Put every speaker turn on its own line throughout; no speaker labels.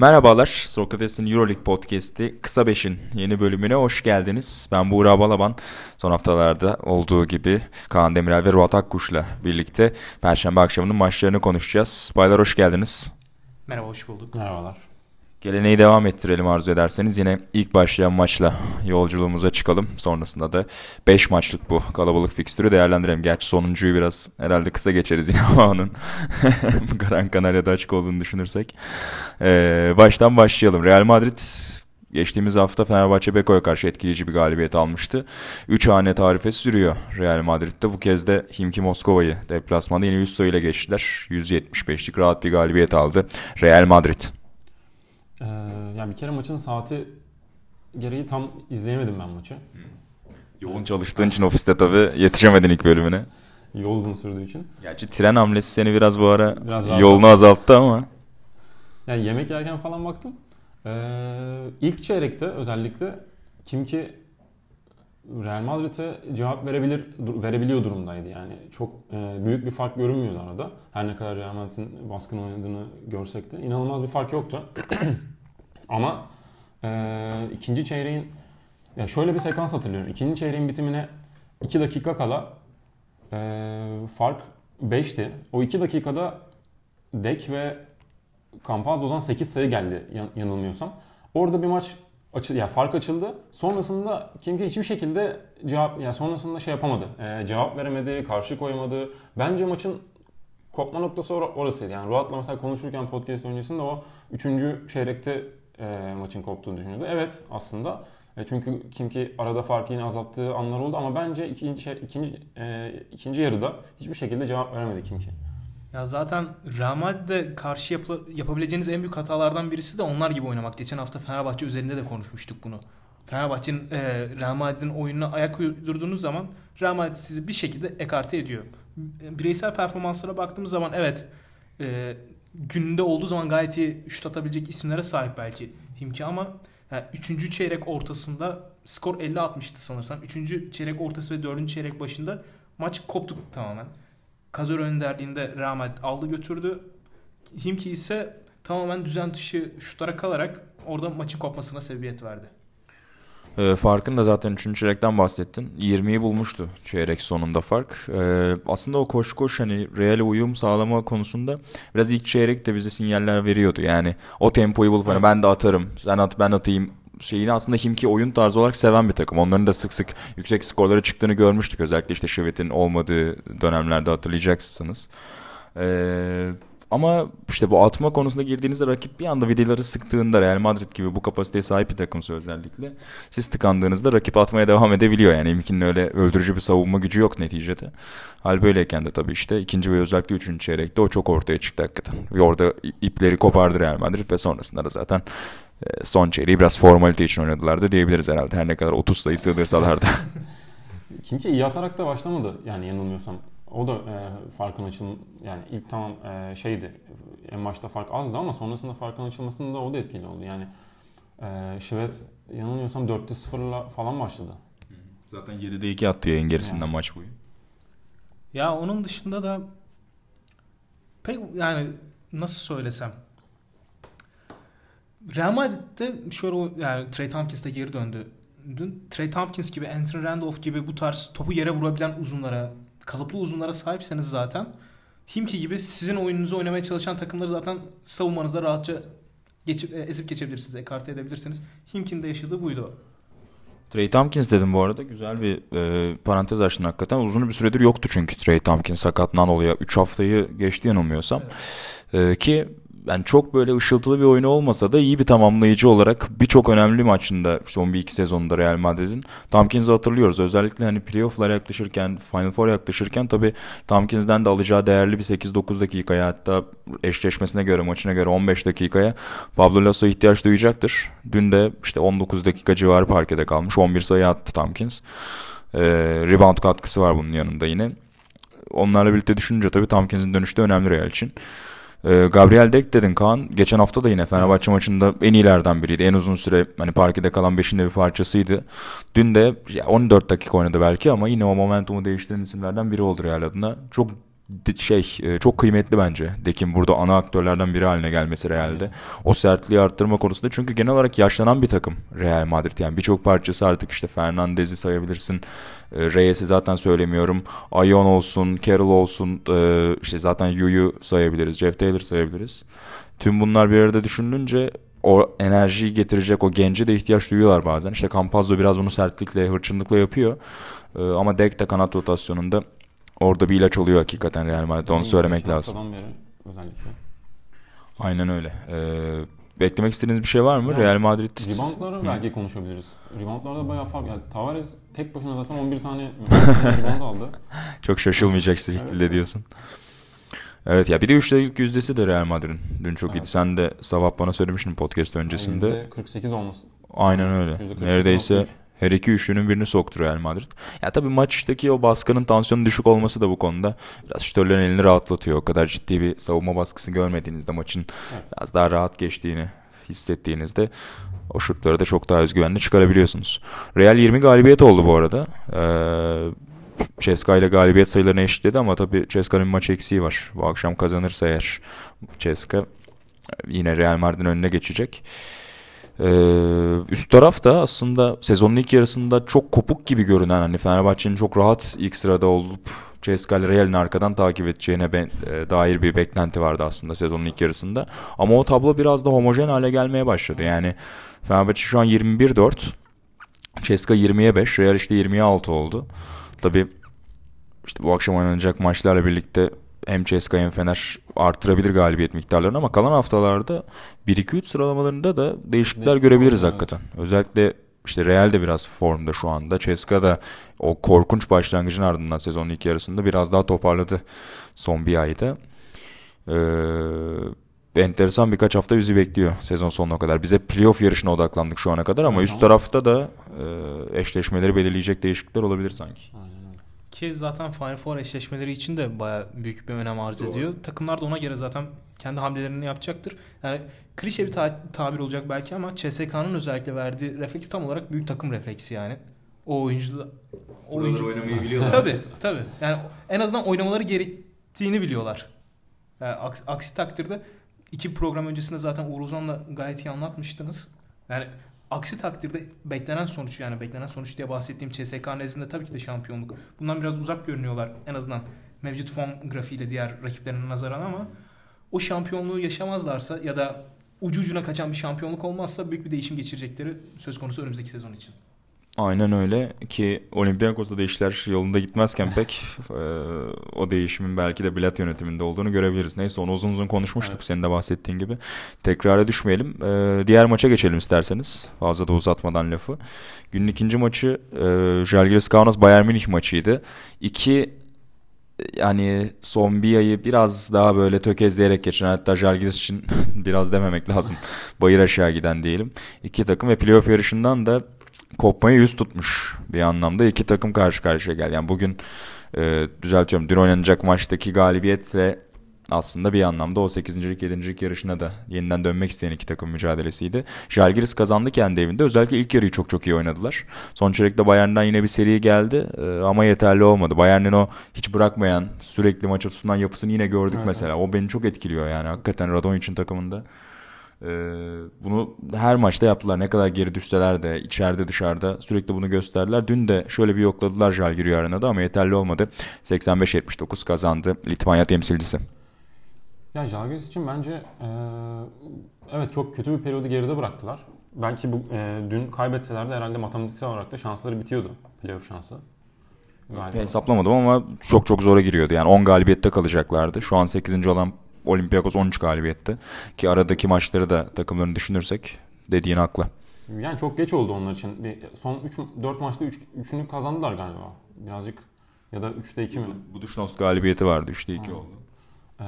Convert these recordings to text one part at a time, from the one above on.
Merhabalar, Sokrates'in Euroleague Podcast'i Kısa Beş'in yeni bölümüne hoş geldiniz. Ben Buğra Balaban. Son haftalarda olduğu gibi Kaan Demirel ve Ruat Akkuş'la birlikte Perşembe akşamının maçlarını konuşacağız. Baylar hoş geldiniz.
Merhaba, hoş bulduk.
Merhabalar.
Geleneği devam ettirelim arzu ederseniz. Yine ilk başlayan maçla yolculuğumuza çıkalım. Sonrasında da 5 maçlık bu kalabalık fikstürü değerlendirelim. Gerçi sonuncuyu biraz herhalde kısa geçeriz yine ama onun Gran Canaria'da açık olduğunu düşünürsek. Ee, baştan başlayalım. Real Madrid geçtiğimiz hafta Fenerbahçe Beko'ya karşı etkileyici bir galibiyet almıştı. 3 hane tarife sürüyor Real Madrid'de. Bu kez de Himki Moskova'yı deplasmanda yine 100 ile geçtiler. 175'lik rahat bir galibiyet aldı Real Madrid.
Ee, yani bir kere maçın saati gereği tam izleyemedim ben maçı.
Yoğun çalıştığın için ofiste tabii yetişemedin ilk bölümüne.
Yol uzun sürdüğü için.
Gerçi tren hamlesi seni biraz bu ara
Biraz
yolunu azalttı ama.
Yani yemek yerken falan baktım. Ee, ilk çeyrekte özellikle kim ki Real Madrid'e cevap verebilir verebiliyor durumdaydı yani. Çok e, büyük bir fark görünmüyordu arada. Her ne kadar Real Madrid'in baskın oynadığını görsek de inanılmaz bir fark yoktu. Ama e, ikinci çeyreğin ya şöyle bir sekans hatırlıyorum. İkinci çeyreğin bitimine 2 dakika kala e, fark 5'ti. O 2 dakikada Dek ve Campazzo'dan 8 sayı geldi yanılmıyorsam. Orada bir maç açı, ya fark açıldı. Sonrasında Kimke hiçbir şekilde cevap ya sonrasında şey yapamadı. E, cevap veremedi, karşı koyamadı. Bence maçın kopma noktası or- orasıydı. Yani Ruat'la mesela konuşurken podcast öncesinde o 3. çeyrekte e, maçın koptuğunu düşünüyordu. Evet aslında. E, çünkü Kimki arada farkı yine azalttığı anlar oldu ama bence ikinci şey, ikinci e, ikinci yarıda hiçbir şekilde cevap veremedi Kimki.
Ya zaten Real Madrid'de karşı yapı, yapabileceğiniz en büyük hatalardan birisi de onlar gibi oynamak. Geçen hafta Fenerbahçe üzerinde de konuşmuştuk bunu. Fenerbahçe'nin e, Real Madrid'in oyununa ayak uydurduğunuz zaman Real Madrid sizi bir şekilde ekarte ediyor. Bireysel performanslara baktığımız zaman evet e, gününde olduğu zaman gayet iyi şut atabilecek isimlere sahip belki Himki ama yani 3. çeyrek ortasında skor 50-60'tı sanırsam. 3. çeyrek ortası ve 4. çeyrek başında maç koptuk tamamen. Kazor önderliğinde Real Madrid aldı götürdü. Himki ise tamamen düzen dışı şutlara kalarak orada maçın kopmasına sebebiyet verdi.
E, farkın da zaten 3. çeyrekten bahsettin. 20'yi bulmuştu çeyrek sonunda fark. E, aslında o koş koş hani Real'e uyum sağlama konusunda biraz ilk çeyrek de bize sinyaller veriyordu. Yani o tempoyu bulup hani ben de atarım, sen at ben atayım şeyini aslında Himki oyun tarzı olarak seven bir takım. Onların da sık sık yüksek skorlara çıktığını görmüştük. Özellikle işte Şevet'in olmadığı dönemlerde hatırlayacaksınız. Ee, ama işte bu atma konusunda girdiğinizde rakip bir anda vidaları sıktığında Real Madrid gibi bu kapasiteye sahip bir takımsa özellikle siz tıkandığınızda rakip atmaya devam edebiliyor. Yani Himki'nin öyle öldürücü bir savunma gücü yok neticede. Hal böyleyken de tabii işte ikinci ve özellikle üçüncü çeyrekte o çok ortaya çıktı hakikaten. Ve orada ipleri kopardı Real Madrid ve sonrasında da zaten son çeyreği biraz formalite için oynadılar da diyebiliriz herhalde. Her ne kadar 30 sayı sığdırsalar da.
Kimki iyi atarak da başlamadı yani yanılmıyorsam. O da e, farkın açılım yani ilk tamam e, şeydi en başta fark azdı ama sonrasında farkın açılmasında o da etkili oldu. Yani e, Şivet yanılmıyorsam 4'te 0'la falan başladı.
Zaten 7'de 2 attı yayın gerisinden yani. maç boyu.
Ya onun dışında da pek yani nasıl söylesem Real Madrid'de şöyle yani Trey Tompkins de geri döndü. Dün Trey Tompkins gibi, Anthony Randolph gibi bu tarz topu yere vurabilen uzunlara, kalıplı uzunlara sahipseniz zaten Himki gibi sizin oyununuzu oynamaya çalışan takımları zaten savunmanızda rahatça geçip, e, ezip geçebilirsiniz, ekarte edebilirsiniz. Himki'nin de yaşadığı buydu.
Trey Tompkins dedim bu arada. Güzel bir e, parantez açtın hakikaten. Uzun bir süredir yoktu çünkü Trey Tompkins sakatlan oluyor. 3 haftayı geçti yanılmıyorsam. Evet. E, ki yani çok böyle ışıltılı bir oyunu olmasa da iyi bir tamamlayıcı olarak birçok önemli maçında son bir iki sezonunda Real Madrid'in Tompkins'i hatırlıyoruz. Özellikle hani playoff'lara yaklaşırken, Final Four yaklaşırken tabii Tompkins'den de alacağı değerli bir 8-9 dakikaya hatta eşleşmesine göre maçına göre 15 dakikaya Pablo Lasso ihtiyaç duyacaktır. Dün de işte 19 dakika civarı parkede kalmış. 11 sayı attı Tompkins. Ee, rebound katkısı var bunun yanında yine. Onlarla birlikte düşününce tabii Tompkins'in dönüşü de önemli Real için. E, Gabriel Dek dedin Kaan. Geçen hafta da yine Fenerbahçe maçında en iyilerden biriydi. En uzun süre hani parkede kalan beşinde bir parçasıydı. Dün de 14 dakika oynadı belki ama yine o momentumu değiştiren isimlerden biri oldu Real adına. Çok şey e, çok kıymetli bence. Dekin burada ana aktörlerden biri haline gelmesi Real'de. O sertliği arttırma konusunda çünkü genel olarak yaşlanan bir takım Real Madrid. Yani birçok parçası artık işte Fernandez'i sayabilirsin. E, Reyes'i zaten söylemiyorum. Ayon olsun, Carroll olsun, e, işte zaten Yu'yu sayabiliriz. Jeff Taylor sayabiliriz. Tüm bunlar bir arada düşünülünce o enerjiyi getirecek o genci de ihtiyaç duyuyorlar bazen. İşte Campazzo biraz bunu sertlikle, hırçınlıkla yapıyor. Ama Dek de kanat rotasyonunda Orada bir ilaç oluyor hakikaten Real Madrid. Onu söylemek lazım. Beri, özellikle. Aynen öyle. Ee, beklemek istediğiniz bir şey var mı? Yani, Real Madrid...
Reboundları belki konuşabiliriz. Reboundlarda bayağı fark. Yani Tavares tek başına zaten 11 tane rebound aldı.
Çok şaşılmayacak şekilde evet. diyorsun. Evet ya bir de üçlük yüzdesi de Real Madrid'in. Dün çok evet. iyiydi. Sen de sabah bana söylemiştin podcast öncesinde.
Yani %48 olması.
Aynen öyle. Neredeyse her iki üçlünün birini soktu Real Madrid. Ya tabii maçtaki o baskının tansiyonu düşük olması da bu konuda biraz şütörlerin elini rahatlatıyor. O kadar ciddi bir savunma baskısı görmediğinizde maçın evet. biraz daha rahat geçtiğini hissettiğinizde o şutları da çok daha özgüvenli çıkarabiliyorsunuz. Real 20 galibiyet oldu bu arada. Ee, Ceska ile galibiyet sayılarını eşitledi ama tabii Ceska'nın maç eksiği var. Bu akşam kazanırsa eğer Ceska yine Real Madrid'in önüne geçecek. Ee, üst taraf da aslında sezonun ilk yarısında çok kopuk gibi görünen hani Fenerbahçe'nin çok rahat ilk sırada olup CSKA Real'in arkadan takip edeceğine ben, e, dair bir beklenti vardı aslında sezonun ilk yarısında. Ama o tablo biraz da homojen hale gelmeye başladı. Yani Fenerbahçe şu an 21-4, CSKA 20'ye 5, Real işte 20'ye 6 oldu. Tabii işte bu akşam oynanacak maçlarla birlikte hem CSKA hem Fener artırabilir galibiyet miktarlarını ama kalan haftalarda 1-2-3 sıralamalarında da değişiklikler ne, görebiliriz evet. hakikaten. Özellikle işte Real de biraz formda şu anda. CSKA da o korkunç başlangıcın ardından sezonun ilk yarısında biraz daha toparladı son bir ayda. Ee, enteresan birkaç hafta bizi bekliyor sezon sonuna kadar. Bize playoff yarışına odaklandık şu ana kadar ama üst tarafta da e, eşleşmeleri belirleyecek değişiklikler olabilir sanki. Aynen.
Ki zaten Final Four eşleşmeleri için de baya büyük bir önem arz Doğru. ediyor. Takımlar da ona göre zaten kendi hamlelerini yapacaktır. Yani klişe bir ta- tabir olacak belki ama CSK'nın özellikle verdiği refleks tam olarak büyük takım refleksi yani. O oyuncu
o oyuncu oynamayı biliyorlar.
tabii tabii. Yani en azından oynamaları gerektiğini biliyorlar. Yani aksi, aksi takdirde iki program öncesinde zaten Uğur Ozan'la gayet iyi anlatmıştınız. Yani Aksi takdirde beklenen sonuç yani beklenen sonuç diye bahsettiğim CSK nezdinde tabii ki de şampiyonluk. Bundan biraz uzak görünüyorlar en azından mevcut form grafiğiyle diğer rakiplerine nazaran ama o şampiyonluğu yaşamazlarsa ya da ucu ucuna kaçan bir şampiyonluk olmazsa büyük bir değişim geçirecekleri söz konusu önümüzdeki sezon için.
Aynen öyle ki Olympiakos'ta da işler yolunda gitmezken pek e, o değişimin belki de Bilat yönetiminde olduğunu görebiliriz. Neyse onu uzun uzun konuşmuştuk evet. senin de bahsettiğin gibi. Tekrara düşmeyelim. E, diğer maça geçelim isterseniz. Fazla da uzatmadan lafı. Günün ikinci maçı e, Žalgiris Kaunas Bayern Münih maçıydı. İki yani son bir ayı biraz daha böyle tökezleyerek geçen hatta Jalgiris için biraz dememek lazım. Bayır aşağı giden diyelim. İki takım ve playoff yarışından da kopmayı yüz tutmuş bir anlamda iki takım karşı karşıya geldi. Yani bugün e, düzeltiyorum dün oynanacak maçtaki galibiyetle aslında bir anlamda o 8. 7. yarışına da yeniden dönmek isteyen iki takım mücadelesiydi. Jalgiris kazandı kendi evinde. Özellikle ilk yarıyı çok çok iyi oynadılar. Son çeyrekte Bayern'den yine bir seri geldi e, ama yeterli olmadı. Bayern'in o hiç bırakmayan, sürekli maça tutunan yapısını yine gördük evet, mesela. Evet. O beni çok etkiliyor yani hakikaten Radonjic'in takımında. Ee, bunu her maçta yaptılar. Ne kadar geri düşseler de içeride dışarıda sürekli bunu gösterdiler. Dün de şöyle bir yokladılar Jalgiris arenada ama yeterli olmadı. 85-79 kazandı Litvanya temsilcisi.
Ya Jalgiris için bence e, evet çok kötü bir periyodu geride bıraktılar. Belki bu e, dün kaybetseler de herhalde matematiksel olarak da şansları bitiyordu. Playoff şansı.
Galiba. Hesaplamadım ama çok çok zora giriyordu. Yani 10 galibiyette kalacaklardı. Şu an 8. olan Olympiakos 13 galibiyette. Ki aradaki maçları da takımlarını düşünürsek dediğin haklı.
Yani çok geç oldu onlar için. Bir son 3 4 maçta 3 üç, 3'ünü kazandılar galiba. Birazcık ya da 3'te 2 mi?
Bu Duşnost galibiyeti vardı. 3'te 2 oldu.
Ee,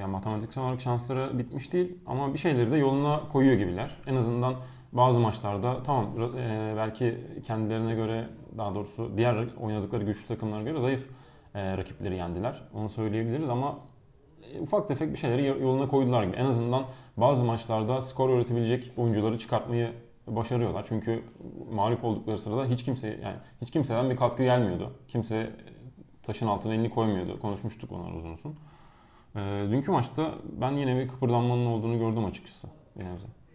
yani matematiksel olarak şansları bitmiş değil ama bir şeyleri de yoluna koyuyor gibiler. En azından bazı maçlarda tamam e, belki kendilerine göre daha doğrusu diğer oynadıkları güçlü takımlara göre zayıf e, rakipleri yendiler. Onu söyleyebiliriz ama ufak tefek bir şeyleri yoluna koydular gibi. En azından bazı maçlarda skor üretebilecek oyuncuları çıkartmayı başarıyorlar. Çünkü mağlup oldukları sırada hiç kimse yani hiç kimseden bir katkı gelmiyordu. Kimse taşın altına elini koymuyordu. Konuşmuştuk onlar uzun uzun. Ee, dünkü maçta ben yine bir kıpırdanmanın olduğunu gördüm açıkçası.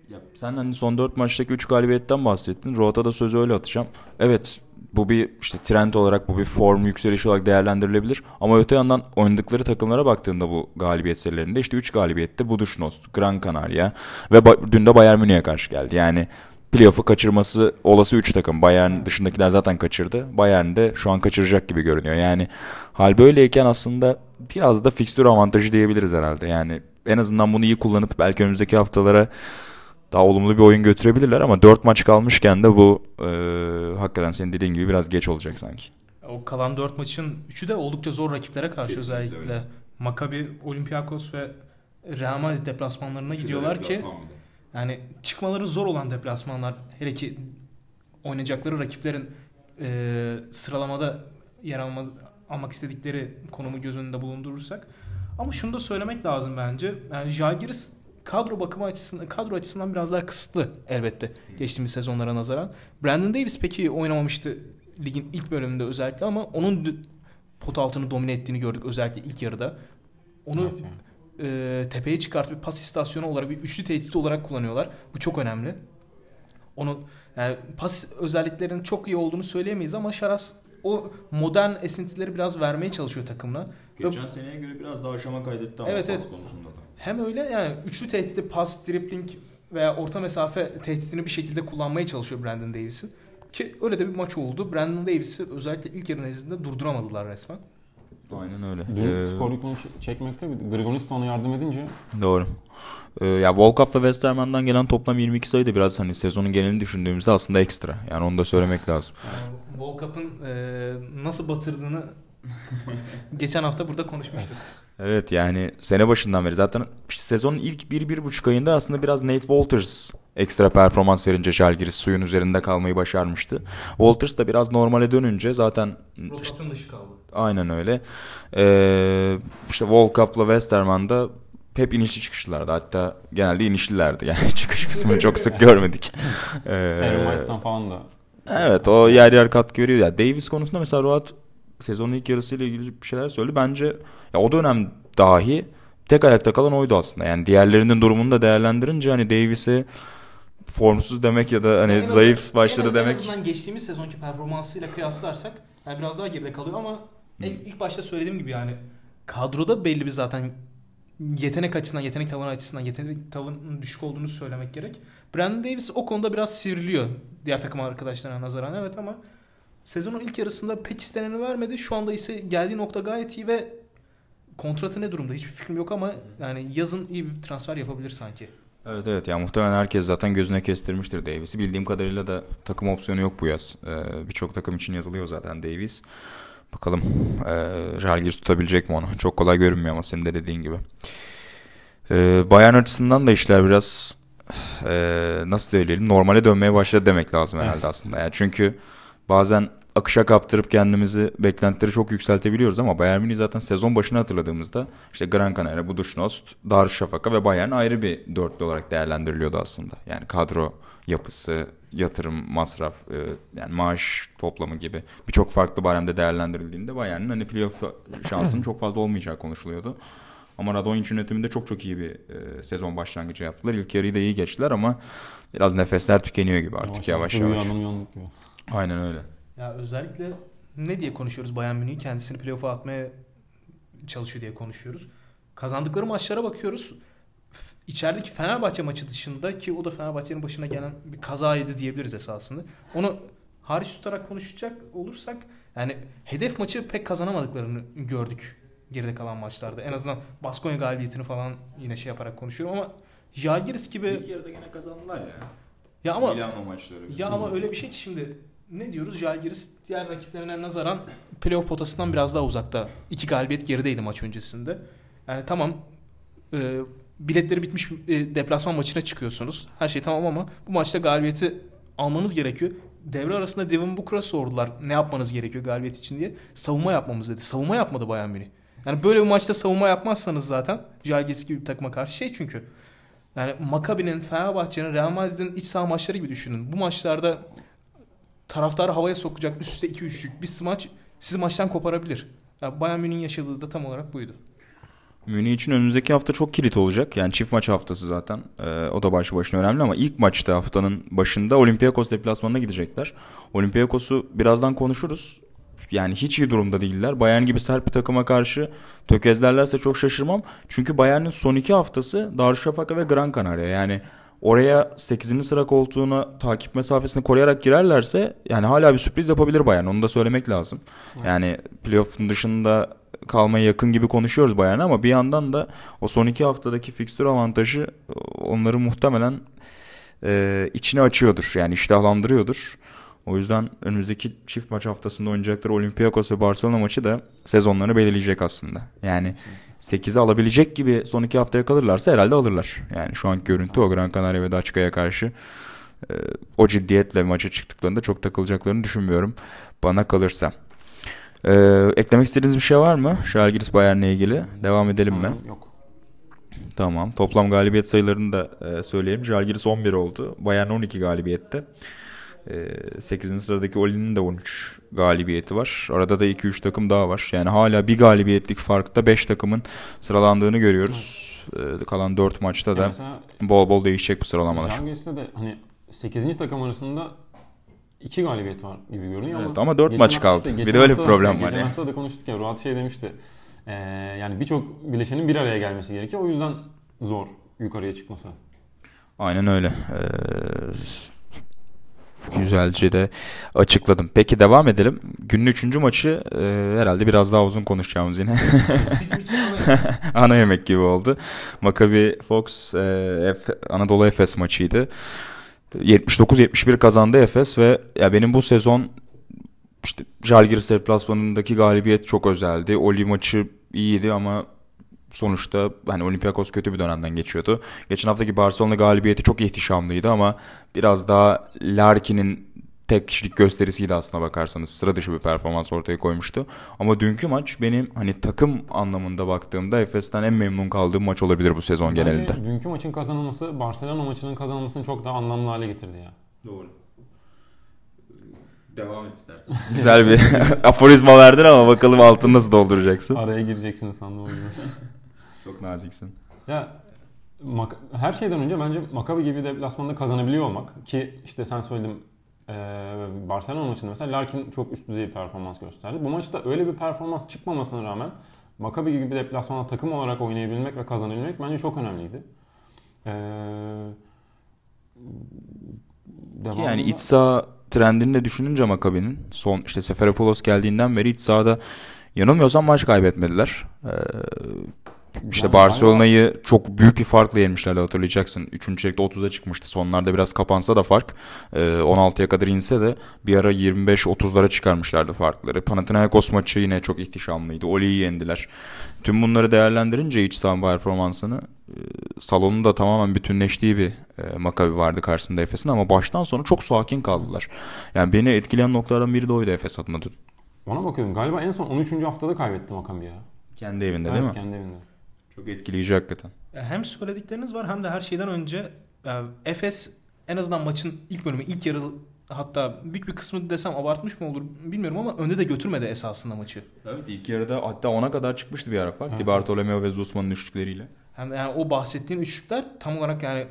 Ya sen hani son 4 maçtaki 3 galibiyetten bahsettin. Rota da sözü öyle atacağım. Evet bu bir işte trend olarak bu bir form yükselişi olarak değerlendirilebilir. Ama öte yandan oynadıkları takımlara baktığında bu galibiyet serilerinde işte 3 galibiyette Buduşnost, Gran Canaria ve dün de Bayern Münih'e karşı geldi. Yani playoff'u kaçırması olası 3 takım. Bayern dışındakiler zaten kaçırdı. Bayern de şu an kaçıracak gibi görünüyor. Yani hal böyleyken aslında biraz da fikstür avantajı diyebiliriz herhalde. Yani en azından bunu iyi kullanıp belki önümüzdeki haftalara daha olumlu bir oyun götürebilirler ama 4 maç kalmışken de bu e, hakikaten senin dediğin gibi biraz geç olacak sanki.
O kalan 4 maçın 3'ü de oldukça zor rakiplere karşı Kesinlikle özellikle. Öyle. Maccabi, Olympiakos ve Real Madrid deplasmanlarına Üçü gidiyorlar de ki yani çıkmaları zor olan deplasmanlar hele ki oynayacakları rakiplerin e, sıralamada yer alma, almak istedikleri konumu göz önünde bulundurursak. Ama şunu da söylemek lazım bence. Yani Jalgiris kadro bakımı açısından kadro açısından biraz daha kısıtlı elbette geçtiğimiz sezonlara nazaran. Brandon Davis peki oynamamıştı ligin ilk bölümünde özellikle ama onun pot altını domine ettiğini gördük özellikle ilk yarıda. Onu evet, yani. e, tepeye çıkartıp bir pas istasyonu olarak bir üçlü tehdit olarak kullanıyorlar. Bu çok önemli. Onun yani pas özelliklerinin çok iyi olduğunu söyleyemeyiz ama Şaras o modern esintileri biraz vermeye çalışıyor takımına.
Geçen Ve, seneye göre biraz daha aşama kaydetti ama evet, pas evet. konusunda da.
Hem öyle yani üçlü tehdidi pas, dribbling veya orta mesafe tehditini bir şekilde kullanmaya çalışıyor Brandon Davis'in. Ki öyle de bir maç oldu. Brandon Davis'i özellikle ilk yarı nezdinde durduramadılar resmen.
Aynen öyle.
Dün ee, skor yükünü çekmekte Grigonis ona yardım edince.
Doğru. Ee, ya Volkov ve Westerman'dan gelen toplam 22 sayı da biraz hani sezonun genelini düşündüğümüzde aslında ekstra. Yani onu da söylemek lazım.
Yani Volkov'un e, nasıl batırdığını geçen hafta burada konuşmuştuk.
Evet yani sene başından beri zaten sezonun ilk 1-1,5 ayında aslında biraz Nate Walters ekstra performans verince Žalgiris suyun üzerinde kalmayı başarmıştı. Walters da biraz normale dönünce zaten
rotasyon dışı kaldı.
Aynen öyle. Ee, işte Volkap'la Westerman'da hep inişli çıkışlılardı. Hatta genelde inişlilerdi. Yani çıkış kısmını çok sık görmedik.
ee, White'dan falan da.
Evet o yer yer katkı veriyor. Yani Davis konusunda mesela Ruat sezonun ilk yarısıyla ilgili bir şeyler söyledi. Bence ya o dönem dahi tek ayakta kalan oydu aslında. Yani diğerlerinin durumunu da değerlendirince hani Davis'e formsuz demek ya da hani en zayıf başladı en demek. En
azından geçtiğimiz sezonki performansıyla kıyaslarsak yani biraz daha geride kalıyor ama hmm. ilk başta söylediğim gibi yani kadroda belli bir zaten yetenek açısından, yetenek tavanı açısından yetenek tavanının düşük olduğunu söylemek gerek. Brandon Davis o konuda biraz sivriliyor diğer takım arkadaşlarına nazaran evet ama Sezonun ilk yarısında pek isteneni vermedi. Şu anda ise geldiği nokta gayet iyi ve kontratı ne durumda hiçbir fikrim yok ama yani yazın iyi bir transfer yapabilir sanki.
Evet evet yani muhtemelen herkes zaten gözüne kestirmiştir Davis'i. Bildiğim kadarıyla da takım opsiyonu yok bu yaz. Ee, Birçok takım için yazılıyor zaten Davis. Bakalım e, Jalgiris tutabilecek mi onu? Çok kolay görünmüyor ama senin de dediğin gibi. Ee, Bayern açısından da işler biraz e, nasıl söyleyelim normale dönmeye başladı demek lazım herhalde aslında. Yani çünkü bazen akışa kaptırıp kendimizi beklentileri çok yükseltebiliyoruz ama Bayern Münih zaten sezon başını hatırladığımızda işte Gran Canaria, Buduşnost, Darüşşafaka ve Bayern ayrı bir dörtlü olarak değerlendiriliyordu aslında. Yani kadro yapısı, yatırım, masraf, e, yani maaş toplamı gibi birçok farklı baremde değerlendirildiğinde Bayern'in hani playoff şansının çok fazla olmayacağı konuşuluyordu. Ama Radonjic yönetiminde çok çok iyi bir e, sezon başlangıcı yaptılar. İlk yarıyı da iyi geçtiler ama biraz nefesler tükeniyor gibi artık yavaş yavaş. yavaş. Aynen öyle.
Ya özellikle ne diye konuşuyoruz Bayern Münih kendisini playoff'a atmaya çalışıyor diye konuşuyoruz. Kazandıkları maçlara bakıyoruz. İçerideki Fenerbahçe maçı dışında ki o da Fenerbahçe'nin başına gelen bir kazaydı diyebiliriz esasında. Onu hariç tutarak konuşacak olursak yani hedef maçı pek kazanamadıklarını gördük geride kalan maçlarda. En azından Baskonya galibiyetini falan yine şey yaparak konuşuyorum ama Jalgiris gibi...
İlk yarıda gene kazandılar ya.
Ya ama
Milano maçları.
Ya ama öyle bir şey ki şimdi ne diyoruz? Jalgiris diğer rakiplerine nazaran playoff potasından biraz daha uzakta. İki galibiyet gerideydi maç öncesinde. Yani tamam e, biletleri bitmiş e, deplasman maçına çıkıyorsunuz. Her şey tamam ama bu maçta galibiyeti almanız gerekiyor. Devre arasında Devin Booker'a sordular ne yapmanız gerekiyor galibiyet için diye. Savunma yapmamız dedi. Savunma yapmadı Bayern Münih. Yani böyle bir maçta savunma yapmazsanız zaten Jalgiris gibi bir takıma karşı şey çünkü yani Maccabi'nin, Fenerbahçe'nin, Real Madrid'in iç saha maçları gibi düşünün. Bu maçlarda taraftarı havaya sokacak üst üste 2-3'lük bir smaç sizi maçtan koparabilir. Ya Bayern Münih'in yaşadığı da tam olarak buydu.
Münih için önümüzdeki hafta çok kilit olacak. Yani çift maç haftası zaten. Ee, o da başlı başına önemli ama ilk maçta haftanın başında Olympiakos deplasmanına gidecekler. Olympiakos'u birazdan konuşuruz. Yani hiç iyi durumda değiller. Bayern gibi sert bir takıma karşı tökezlerlerse çok şaşırmam. Çünkü Bayern'in son iki haftası Darüşşafaka ve Gran Canaria. Yani oraya 8. sıra koltuğuna takip mesafesini koruyarak girerlerse yani hala bir sürpriz yapabilir Bayern. Onu da söylemek lazım. Yani playoff'un dışında kalmaya yakın gibi konuşuyoruz Bayern'e ama bir yandan da o son iki haftadaki fikstür avantajı onları muhtemelen e, içine açıyordur. Yani iştahlandırıyordur. O yüzden önümüzdeki çift maç haftasında oynayacakları Olympiakos ve Barcelona maçı da sezonlarını belirleyecek aslında. Yani 8'i alabilecek gibi son iki haftaya kalırlarsa herhalde alırlar. Yani şu anki görüntü o Gran Canaria ve Daçka'ya karşı e, o ciddiyetle maça çıktıklarında çok takılacaklarını düşünmüyorum. Bana kalırsa. E, eklemek istediğiniz bir şey var mı? Şalgiris Bayern'le ilgili. Devam edelim mi?
Yok.
Tamam. Toplam galibiyet sayılarını da e, söyleyelim. Žalgiris 11 oldu. Bayern 12 galibiyette. E, 8. sıradaki Oli'nin de 13 galibiyeti var. Arada da 2-3 takım daha var. Yani hala bir galibiyetlik farkta 5 takımın sıralandığını görüyoruz. E, kalan 4 maçta da
Yani
bol bol değişecek bu sıralamalar.
Žalgiris'te de hani 8. takım arasında 2 galibiyet var gibi görünüyor
Evet,
ama
ama dört
geçen
maç
hafta
kaldı.
işte,
Bir de öyle bir problem var
Geçen hafta da konuştuk ya Ruat şey demişti. Ee, yani birçok bileşenin bir araya gelmesi gerekiyor. O yüzden zor yukarıya çıkması.
Aynen öyle. Ee, güzelce de açıkladım. Peki devam edelim. Günün üçüncü maçı e, herhalde biraz daha uzun konuşacağımız yine.
Bizim için öyle.
Ana yemek gibi oldu. Maccabi Fox e, F- Anadolu Efes maçıydı. 79-71 kazandı Efes ve ya benim bu sezon işte Žalgiris deplasmanındaki galibiyet çok özeldi. Oli maçı iyiydi ama sonuçta hani Olympiakos kötü bir dönemden geçiyordu. Geçen haftaki Barcelona galibiyeti çok ihtişamlıydı ama biraz daha Larkin'in tek kişilik gösterisiydi aslına bakarsanız. Sıra dışı bir performans ortaya koymuştu. Ama dünkü maç benim hani takım anlamında baktığımda Efes'ten en memnun kaldığım maç olabilir bu sezon
Bence
genelinde.
dünkü maçın kazanılması Barcelona maçının kazanılmasını çok daha anlamlı hale getirdi ya.
Doğru. Devam et istersen. Güzel bir aforizma verdin ama bakalım altını nasıl dolduracaksın.
Araya gireceksiniz sandım.
Çok naziksin.
Ya Mak- her şeyden önce bence Maccabi gibi deplasmanda kazanabiliyor olmak ki işte sen söyledin eee, Barcelona maçında mesela Larkin çok üst düzey bir performans gösterdi. Bu maçta öyle bir performans çıkmamasına rağmen Maccabi gibi deplasmanda takım olarak oynayabilmek ve kazanabilmek bence çok önemliydi. Eee devamında-
Yani iç saha trendini de düşününce Maccabi'nin son işte Seferopoulos geldiğinden beri iç sahada yanılmıyorsam maç kaybetmediler. Ee, işte
Yani
Barcelona'yı çok büyük bir farkla yenmişlerdi hatırlayacaksın. Üçüncü çeyrekte 30'a çıkmıştı. Sonlarda biraz kapansa da fark. Ee, 16'ya kadar inse de bir ara 25-30'lara çıkarmışlardı farkları. Panathinaikos maçı yine çok ihtişamlıydı. Oli'yi yendiler. Tüm bunları değerlendirince iç saha performansını e, salonun da tamamen bütünleştiği bir e, Maccabi vardı karşısında Efes'in ama baştan sona çok sakin kaldılar. Yani beni etkileyen noktalardan biri de oydu Efes adına.
Ona bakıyorum galiba en son 13. haftada kaybetti Maccabi ya.
Kendi evinde
evet,
değil mi?
kendi evinde.
Çok etkileyici hakikaten.
Hem söyledikleriniz var hem de her şeyden önce e, Efes en azından maçın ilk bölümü, ilk yarı hatta büyük bir kısmı desem abartmış mı olur bilmiyorum ama önde de götürmedi esasında maçı.
Evet ilk yarıda hatta 10'a kadar çıkmıştı bir ara fark. Di Bartolomeo ve Zusman'ın üçlükleriyle.
Hem yani o bahsettiğin üçlükler tam olarak yani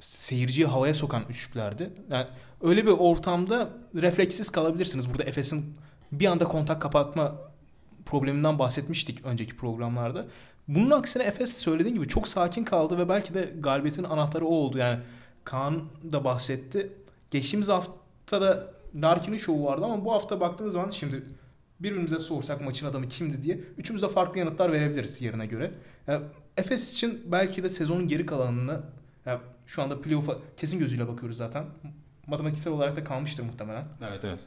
seyirciyi havaya sokan üçlüklerdi. Yani öyle bir ortamda refleksiz kalabilirsiniz. Burada Efes'in bir anda kontak kapatma probleminden bahsetmiştik önceki programlarda. Bunun aksine Efes söylediğin gibi çok sakin kaldı ve belki de galibiyetin anahtarı o oldu. Yani Kaan da bahsetti. Geçtiğimiz haftada Larkin'in şovu vardı ama bu hafta baktığınız zaman şimdi birbirimize sorsak maçın adamı kimdi diye üçümüz de farklı yanıtlar verebiliriz yerine göre. Ya, Efes için belki de sezonun geri kalanını ya, şu anda playoff'a kesin gözüyle bakıyoruz zaten. Matematiksel olarak da kalmıştır muhtemelen.
Evet evet.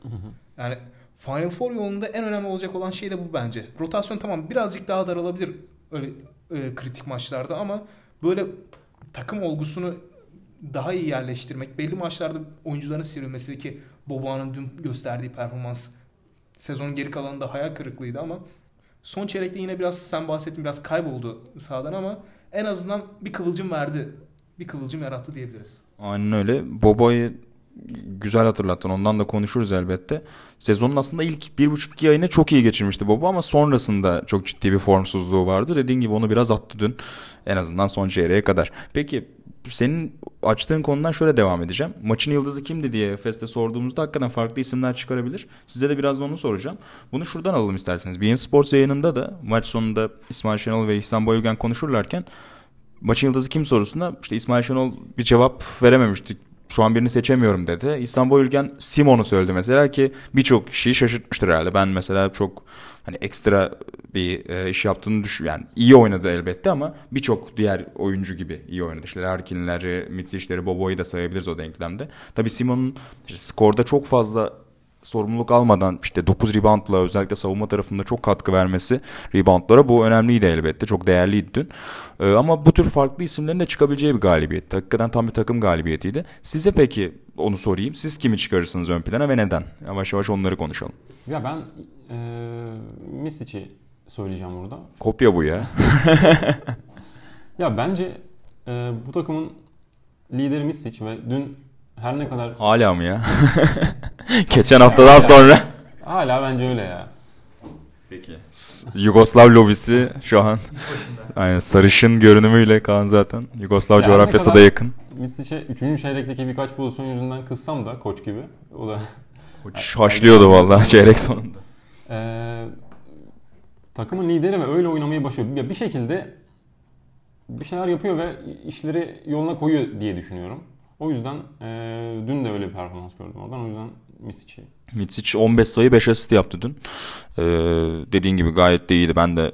Yani Final Four yolunda en önemli olacak olan şey de bu bence. Rotasyon tamam birazcık daha daralabilir öyle e, kritik maçlarda ama böyle takım olgusunu daha iyi yerleştirmek, belli maçlarda oyuncuların sivrilmesi ki Boboğan'ın dün gösterdiği performans sezonun geri kalanında hayal kırıklığıydı ama son çeyrekte yine biraz sen bahsettin biraz kayboldu sahadan ama en azından bir kıvılcım verdi. Bir kıvılcım yarattı diyebiliriz.
Aynen öyle. Bobo'yu güzel hatırlattın. Ondan da konuşuruz elbette. Sezonun aslında ilk bir buçuk iki ayını çok iyi geçirmişti Bobo ama sonrasında çok ciddi bir formsuzluğu vardı. Dediğin gibi onu biraz attı dün. En azından son çeyreğe kadar. Peki senin açtığın konudan şöyle devam edeceğim. Maçın yıldızı kimdi diye Efes'te sorduğumuzda hakikaten farklı isimler çıkarabilir. Size de biraz onu soracağım. Bunu şuradan alalım isterseniz. Bein Sports yayınında da maç sonunda İsmail Şenol ve İhsan Boyulgen konuşurlarken maçın yıldızı kim sorusuna işte İsmail Şenol bir cevap verememiştik şu an birini seçemiyorum dedi. İstanbul Ülgen Simon'u söyledi mesela ki birçok kişiyi şaşırtmıştır herhalde. Ben mesela çok hani ekstra bir e, iş yaptığını düşün yani iyi oynadı elbette ama birçok diğer oyuncu gibi iyi oynadı. İşte Larkin'leri, Mitsic'leri, Bobo'yu da sayabiliriz o denklemde. Tabii Simon'un işte skorda çok fazla sorumluluk almadan işte 9 reboundla özellikle savunma tarafında çok katkı vermesi reboundlara bu önemliydi elbette. Çok değerliydi dün. Ee, ama bu tür farklı isimlerin de çıkabileceği bir galibiyet. Hakikaten tam bir takım galibiyetiydi. Size peki onu sorayım. Siz kimi çıkarırsınız ön plana ve neden? Yavaş yavaş onları konuşalım.
Ya ben e, Misic'i söyleyeceğim burada.
Kopya bu ya.
ya bence e, bu takımın lideri Misic ve dün her ne kadar...
Hala mı ya? Geçen haftadan sonra.
Hala bence öyle ya.
Peki. Yugoslav lobisi şu an. Aynen sarışın görünümüyle Kaan zaten. Yugoslav yani coğrafyası da yakın.
Misic'e 3. çeyrekteki birkaç pozisyon yüzünden kızsam da koç gibi. O da
Koç haşlıyordu vallahi çeyrek sonunda.
Ee, takımın lideri ve öyle oynamayı başarıyor. Ya bir şekilde bir şeyler yapıyor ve işleri yoluna koyuyor diye düşünüyorum. O yüzden e, dün de öyle bir performans gördüm oradan. O yüzden Misic'i.
Misic 15 sayı 5 asist yaptı dün. Ee, dediğin gibi gayet de iyiydi. Ben de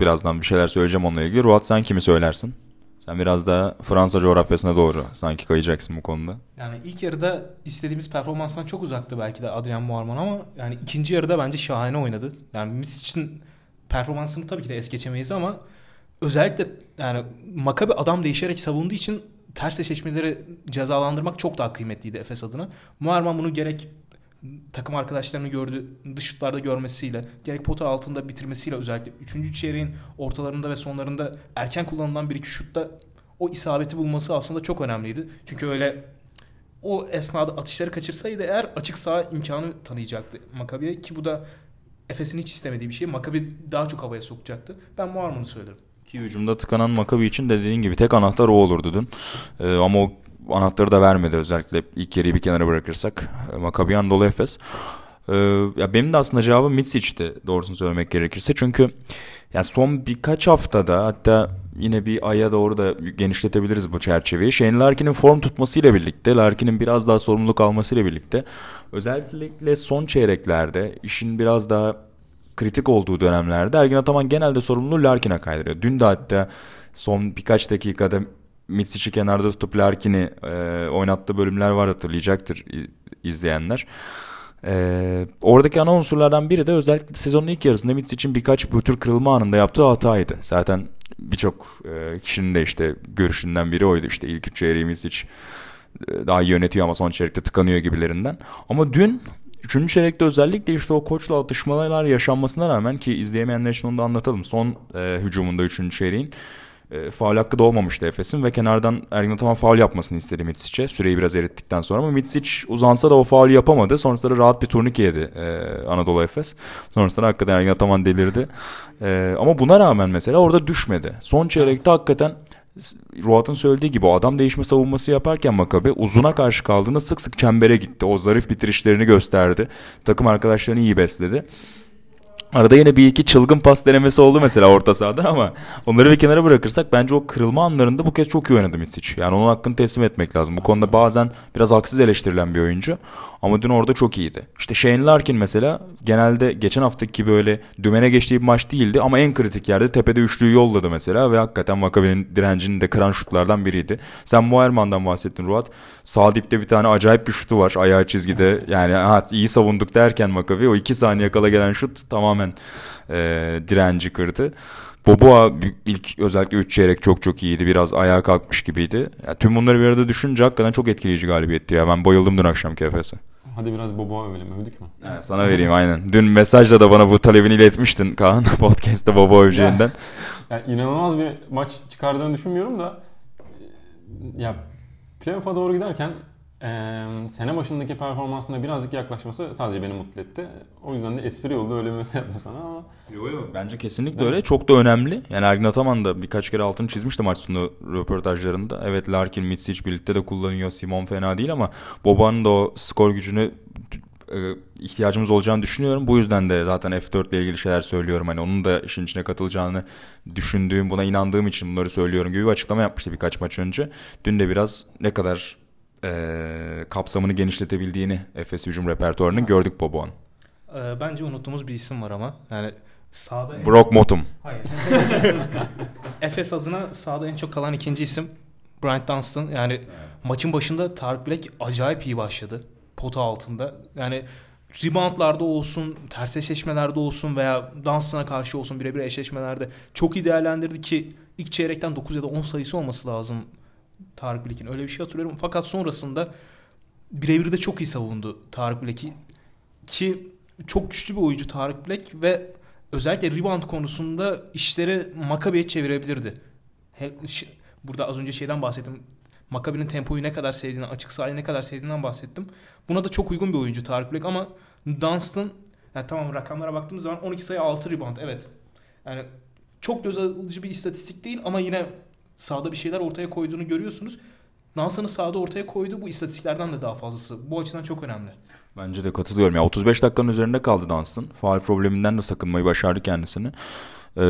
birazdan bir şeyler söyleyeceğim onunla ilgili. Ruat sen kimi söylersin? Sen biraz daha Fransa coğrafyasına doğru sanki kayacaksın bu konuda.
Yani ilk yarıda istediğimiz performanstan çok uzaktı belki de Adrian Muarman ama yani ikinci yarıda bence şahane oynadı. Yani Misic'in performansını tabii ki de es geçemeyiz ama özellikle yani Makabi adam değişerek savunduğu için ters eşleşmeleri cezalandırmak çok daha kıymetliydi Efes adına. Muharman bunu gerek takım arkadaşlarını gördü dış şutlarda görmesiyle gerek pota altında bitirmesiyle özellikle 3. çeyreğin ortalarında ve sonlarında erken kullanılan bir iki şutta o isabeti bulması aslında çok önemliydi. Çünkü öyle o esnada atışları kaçırsaydı eğer açık saha imkanı tanıyacaktı Makabi'ye ki bu da Efes'in hiç istemediği bir şey. Makabi daha çok havaya sokacaktı. Ben Muharman'ı söylerim.
Ki hücumda tıkanan Makabi için de dediğin gibi tek anahtar o olurdu dün. Ee, ama o anahtarı da vermedi özellikle ilk yarıyı bir kenara bırakırsak. Ee, Makabi Anadolu Efes. Ee, ya benim de aslında cevabım Mitsic'ti doğrusunu söylemek gerekirse. Çünkü yani son birkaç haftada hatta yine bir aya doğru da genişletebiliriz bu çerçeveyi. Shane Larkin'in form tutmasıyla birlikte, Larkin'in biraz daha sorumluluk almasıyla birlikte özellikle son çeyreklerde işin biraz daha kritik olduğu dönemlerde Ergin Ataman genelde sorumluluğu Larkin'e kaydırıyor. Dün de hatta son birkaç dakikada Mitsic'i kenarda tutup Larkin'i e, oynattığı bölümler var hatırlayacaktır izleyenler. Ee, oradaki ana unsurlardan biri de özellikle sezonun ilk yarısında Mitsic'in birkaç bu tür kırılma anında yaptığı hataydı. Zaten birçok e, kişinin de işte görüşünden biri oydu. İşte ilk üç çeyreği Mitsic e, daha iyi yönetiyor ama son çeyrekte tıkanıyor gibilerinden. Ama dün Üçüncü çeyrekte özellikle işte o koçla atışmalar yaşanmasına rağmen ki izleyemeyenler için onu da anlatalım. Son e, hücumunda üçüncü çeyreğin e, faul hakkı da olmamıştı Efes'in ve kenardan Ergin Ataman faul yapmasını istedi Mitsic'e süreyi biraz erittikten sonra ama Mitsic uzansa da o faul yapamadı. Sonrasında rahat bir turnike yedi e, Anadolu Efes. Sonrasında hakikaten Ergin Ataman delirdi. E, ama buna rağmen mesela orada düşmedi. Son çeyrekte hakikaten Ruat'ın söylediği gibi o adam değişme savunması yaparken Makabe uzuna karşı kaldığında sık sık çembere gitti. O zarif bitirişlerini gösterdi. Takım arkadaşlarını iyi besledi. Arada yine bir iki çılgın pas denemesi oldu mesela orta sahada ama onları bir kenara bırakırsak bence o kırılma anlarında bu kez çok iyi oynadı Misic. Yani onun hakkını teslim etmek lazım. Bu konuda bazen biraz haksız eleştirilen bir oyuncu ama dün orada çok iyiydi. İşte Shane Larkin mesela genelde geçen haftaki böyle dümene geçtiği bir maç değildi ama en kritik yerde tepede üçlüyü yolladı mesela ve hakikaten Makabe'nin direncini de kıran şutlardan biriydi. Sen Muerman'dan bahsettin Ruat. Sağ dipte bir tane acayip bir şutu var ayağı çizgide. Yani ha, iyi savunduk derken Makabe o iki saniye kala gelen şut tamamen e, direnci kırdı. Boboa ilk özellikle 3 çeyrek çok çok iyiydi. Biraz ayağa kalkmış gibiydi. Ya, tüm bunları bir arada düşününce hakikaten çok etkileyici galibiyetti ya. Ben bayıldım dün akşam Efes'e.
Hadi biraz Boboa övelim. Övdük mü?
Evet, sana vereyim aynen. Dün mesajla da bana bu talebini iletmiştin Kaan. Podcast'ta Boboa öveceğinden.
Ya, inanılmaz bir maç çıkardığını düşünmüyorum da ya playoff'a doğru giderken Ee, sene başındaki performansına birazcık yaklaşması sadece beni mutlu etti. O yüzden de espri oldu öyle mesaj yaptı sana ama.
Yok yok bence kesinlikle öyle. Çok da önemli. Yani Ergin Ataman da birkaç kere altını çizmişti maç sonu röportajlarında. Evet Larkin, Mitsic birlikte de kullanıyor. Simon fena değil ama Boban'ın da o skor gücünü e, ihtiyacımız olacağını düşünüyorum. Bu yüzden de zaten F4 ile ilgili şeyler söylüyorum. Hani onun da işin içine katılacağını düşündüğüm, buna inandığım için bunları söylüyorum gibi bir açıklama yapmıştı birkaç maç önce. Dün de biraz ne kadar e, kapsamını genişletebildiğini Efes hücum repertuarının gördük Boboğan.
Ee, bence unuttuğumuz bir isim var ama. Yani sağda
Brock Motum.
Hayır. Efes adına sahada en çok kalan ikinci isim Bryant Dunstan. Yani evet. maçın başında Tarık Black acayip iyi başladı. Pota altında. Yani reboundlarda olsun, ters eşleşmelerde olsun veya Dunstan'a karşı olsun birebir eşleşmelerde çok iyi değerlendirdi ki ilk çeyrekten 9 ya da 10 sayısı olması lazım Tarık Black'in. Öyle bir şey hatırlıyorum. Fakat sonrasında birebir de çok iyi savundu Tarık Black'i. Ki çok güçlü bir oyuncu Tarık Black ve özellikle rebound konusunda işleri Makabi'ye çevirebilirdi. Burada az önce şeyden bahsettim. Makabi'nin tempoyu ne kadar sevdiğini, açık sahayı ne kadar sevdiğinden bahsettim. Buna da çok uygun bir oyuncu Tarık Black ama Dunstan yani tamam rakamlara baktığımız zaman 12 sayı 6 rebound evet. Yani çok göz alıcı bir istatistik değil ama yine sahada bir şeyler ortaya koyduğunu görüyorsunuz. Dunstan'ın sahada ortaya koyduğu bu istatistiklerden de daha fazlası. Bu açıdan çok önemli.
Bence de katılıyorum. Ya 35 dakikanın üzerinde kaldı Dunstan. Faal probleminden de sakınmayı başardı kendisini. Ee,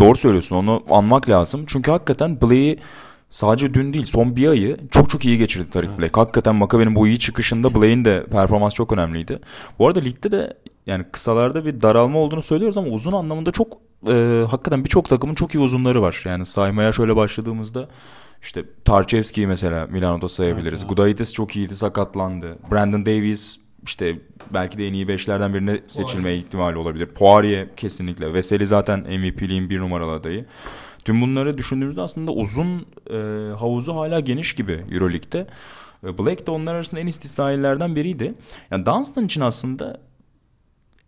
doğru söylüyorsun. Onu anmak lazım. Çünkü hakikaten Blake'i sadece dün değil son bir ayı çok çok iyi geçirdi Tarik evet. Blake. Hakikaten Makabe'nin bu iyi çıkışında Blake'in de performans çok önemliydi. Bu arada ligde de yani kısalarda bir daralma olduğunu söylüyoruz ama uzun anlamında çok e, hakikaten birçok takımın çok iyi uzunları var. Yani saymaya şöyle başladığımızda işte Tarçevski'yi mesela Milano'da sayabiliriz. Evet, Gudaitis çok iyiydi sakatlandı. Brandon Davies işte belki de en iyi beşlerden birine seçilme Poirier. ihtimali olabilir. Poirier kesinlikle. Veseli zaten MVP'liğin bir numaralı adayı. Tüm bunları düşündüğümüzde aslında uzun e, havuzu hala geniş gibi Euroleague'de. Black de onlar arasında en istisnailerden biriydi. Yani Dunstan için aslında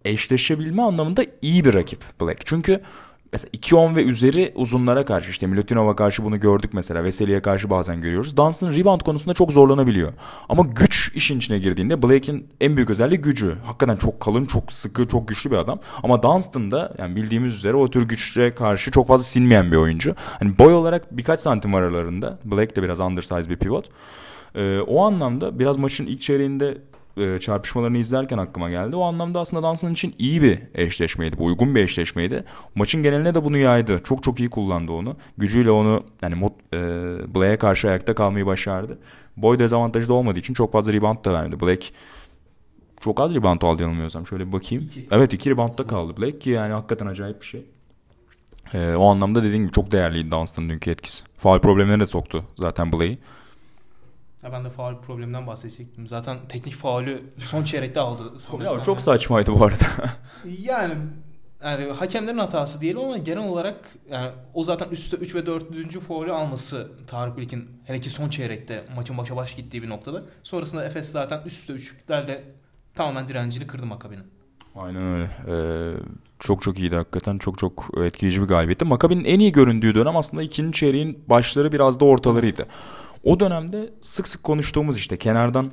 eşleşebilme anlamında iyi bir rakip Black. Çünkü mesela 2-10 ve üzeri uzunlara karşı işte Milutinov'a karşı bunu gördük mesela. Veseli'ye karşı bazen görüyoruz. Dunstan rebound konusunda çok zorlanabiliyor. Ama güç işin içine girdiğinde Blake'in en büyük özelliği gücü. Hakikaten çok kalın, çok sıkı, çok güçlü bir adam. Ama Dunstan da yani bildiğimiz üzere o tür güçlere karşı çok fazla sinmeyen bir oyuncu. Hani boy olarak birkaç santim aralarında. Blake de biraz undersize bir pivot. Ee, o anlamda biraz maçın ilk çeyreğinde e, çarpışmalarını izlerken aklıma geldi. O anlamda aslında Dunstan için iyi bir eşleşmeydi. Uygun bir eşleşmeydi. Maçın geneline de bunu yaydı. Çok çok iyi kullandı onu. Gücüyle onu yani mod, e, Blake'e karşı ayakta kalmayı başardı. Boy dezavantajı da olmadığı için çok fazla rebound da verdi. Blake çok az rebound aldı yanılmıyorsam. Şöyle bir bakayım. İki. Evet iki reboundda kaldı Blake ki yani hakikaten acayip bir şey. Ee, o anlamda dediğim gibi çok değerliydi Dunstan'ın dünkü etkisi. Faal problemlerine de soktu zaten Blake'i.
Ya ben de faul probleminden bahsedecektim. Zaten teknik faulü son çeyrekte aldı.
Ya, çok saçmaydı bu arada.
yani yani hakemlerin hatası diyelim ama genel olarak yani o zaten üstte 3 ve 4. faulü alması Tarık Bilgin hele ki son çeyrekte maçın başa baş gittiği bir noktada. Sonrasında Efes zaten üstte 3'lüklerle tamamen direncini kırdı Makabi'nin.
Aynen öyle. Ee, çok çok iyiydi hakikaten. Çok çok etkileyici bir galibiyetti. Makabi'nin en iyi göründüğü dönem aslında ikinci çeyreğin başları biraz da ortalarıydı. O dönemde sık sık konuştuğumuz işte kenardan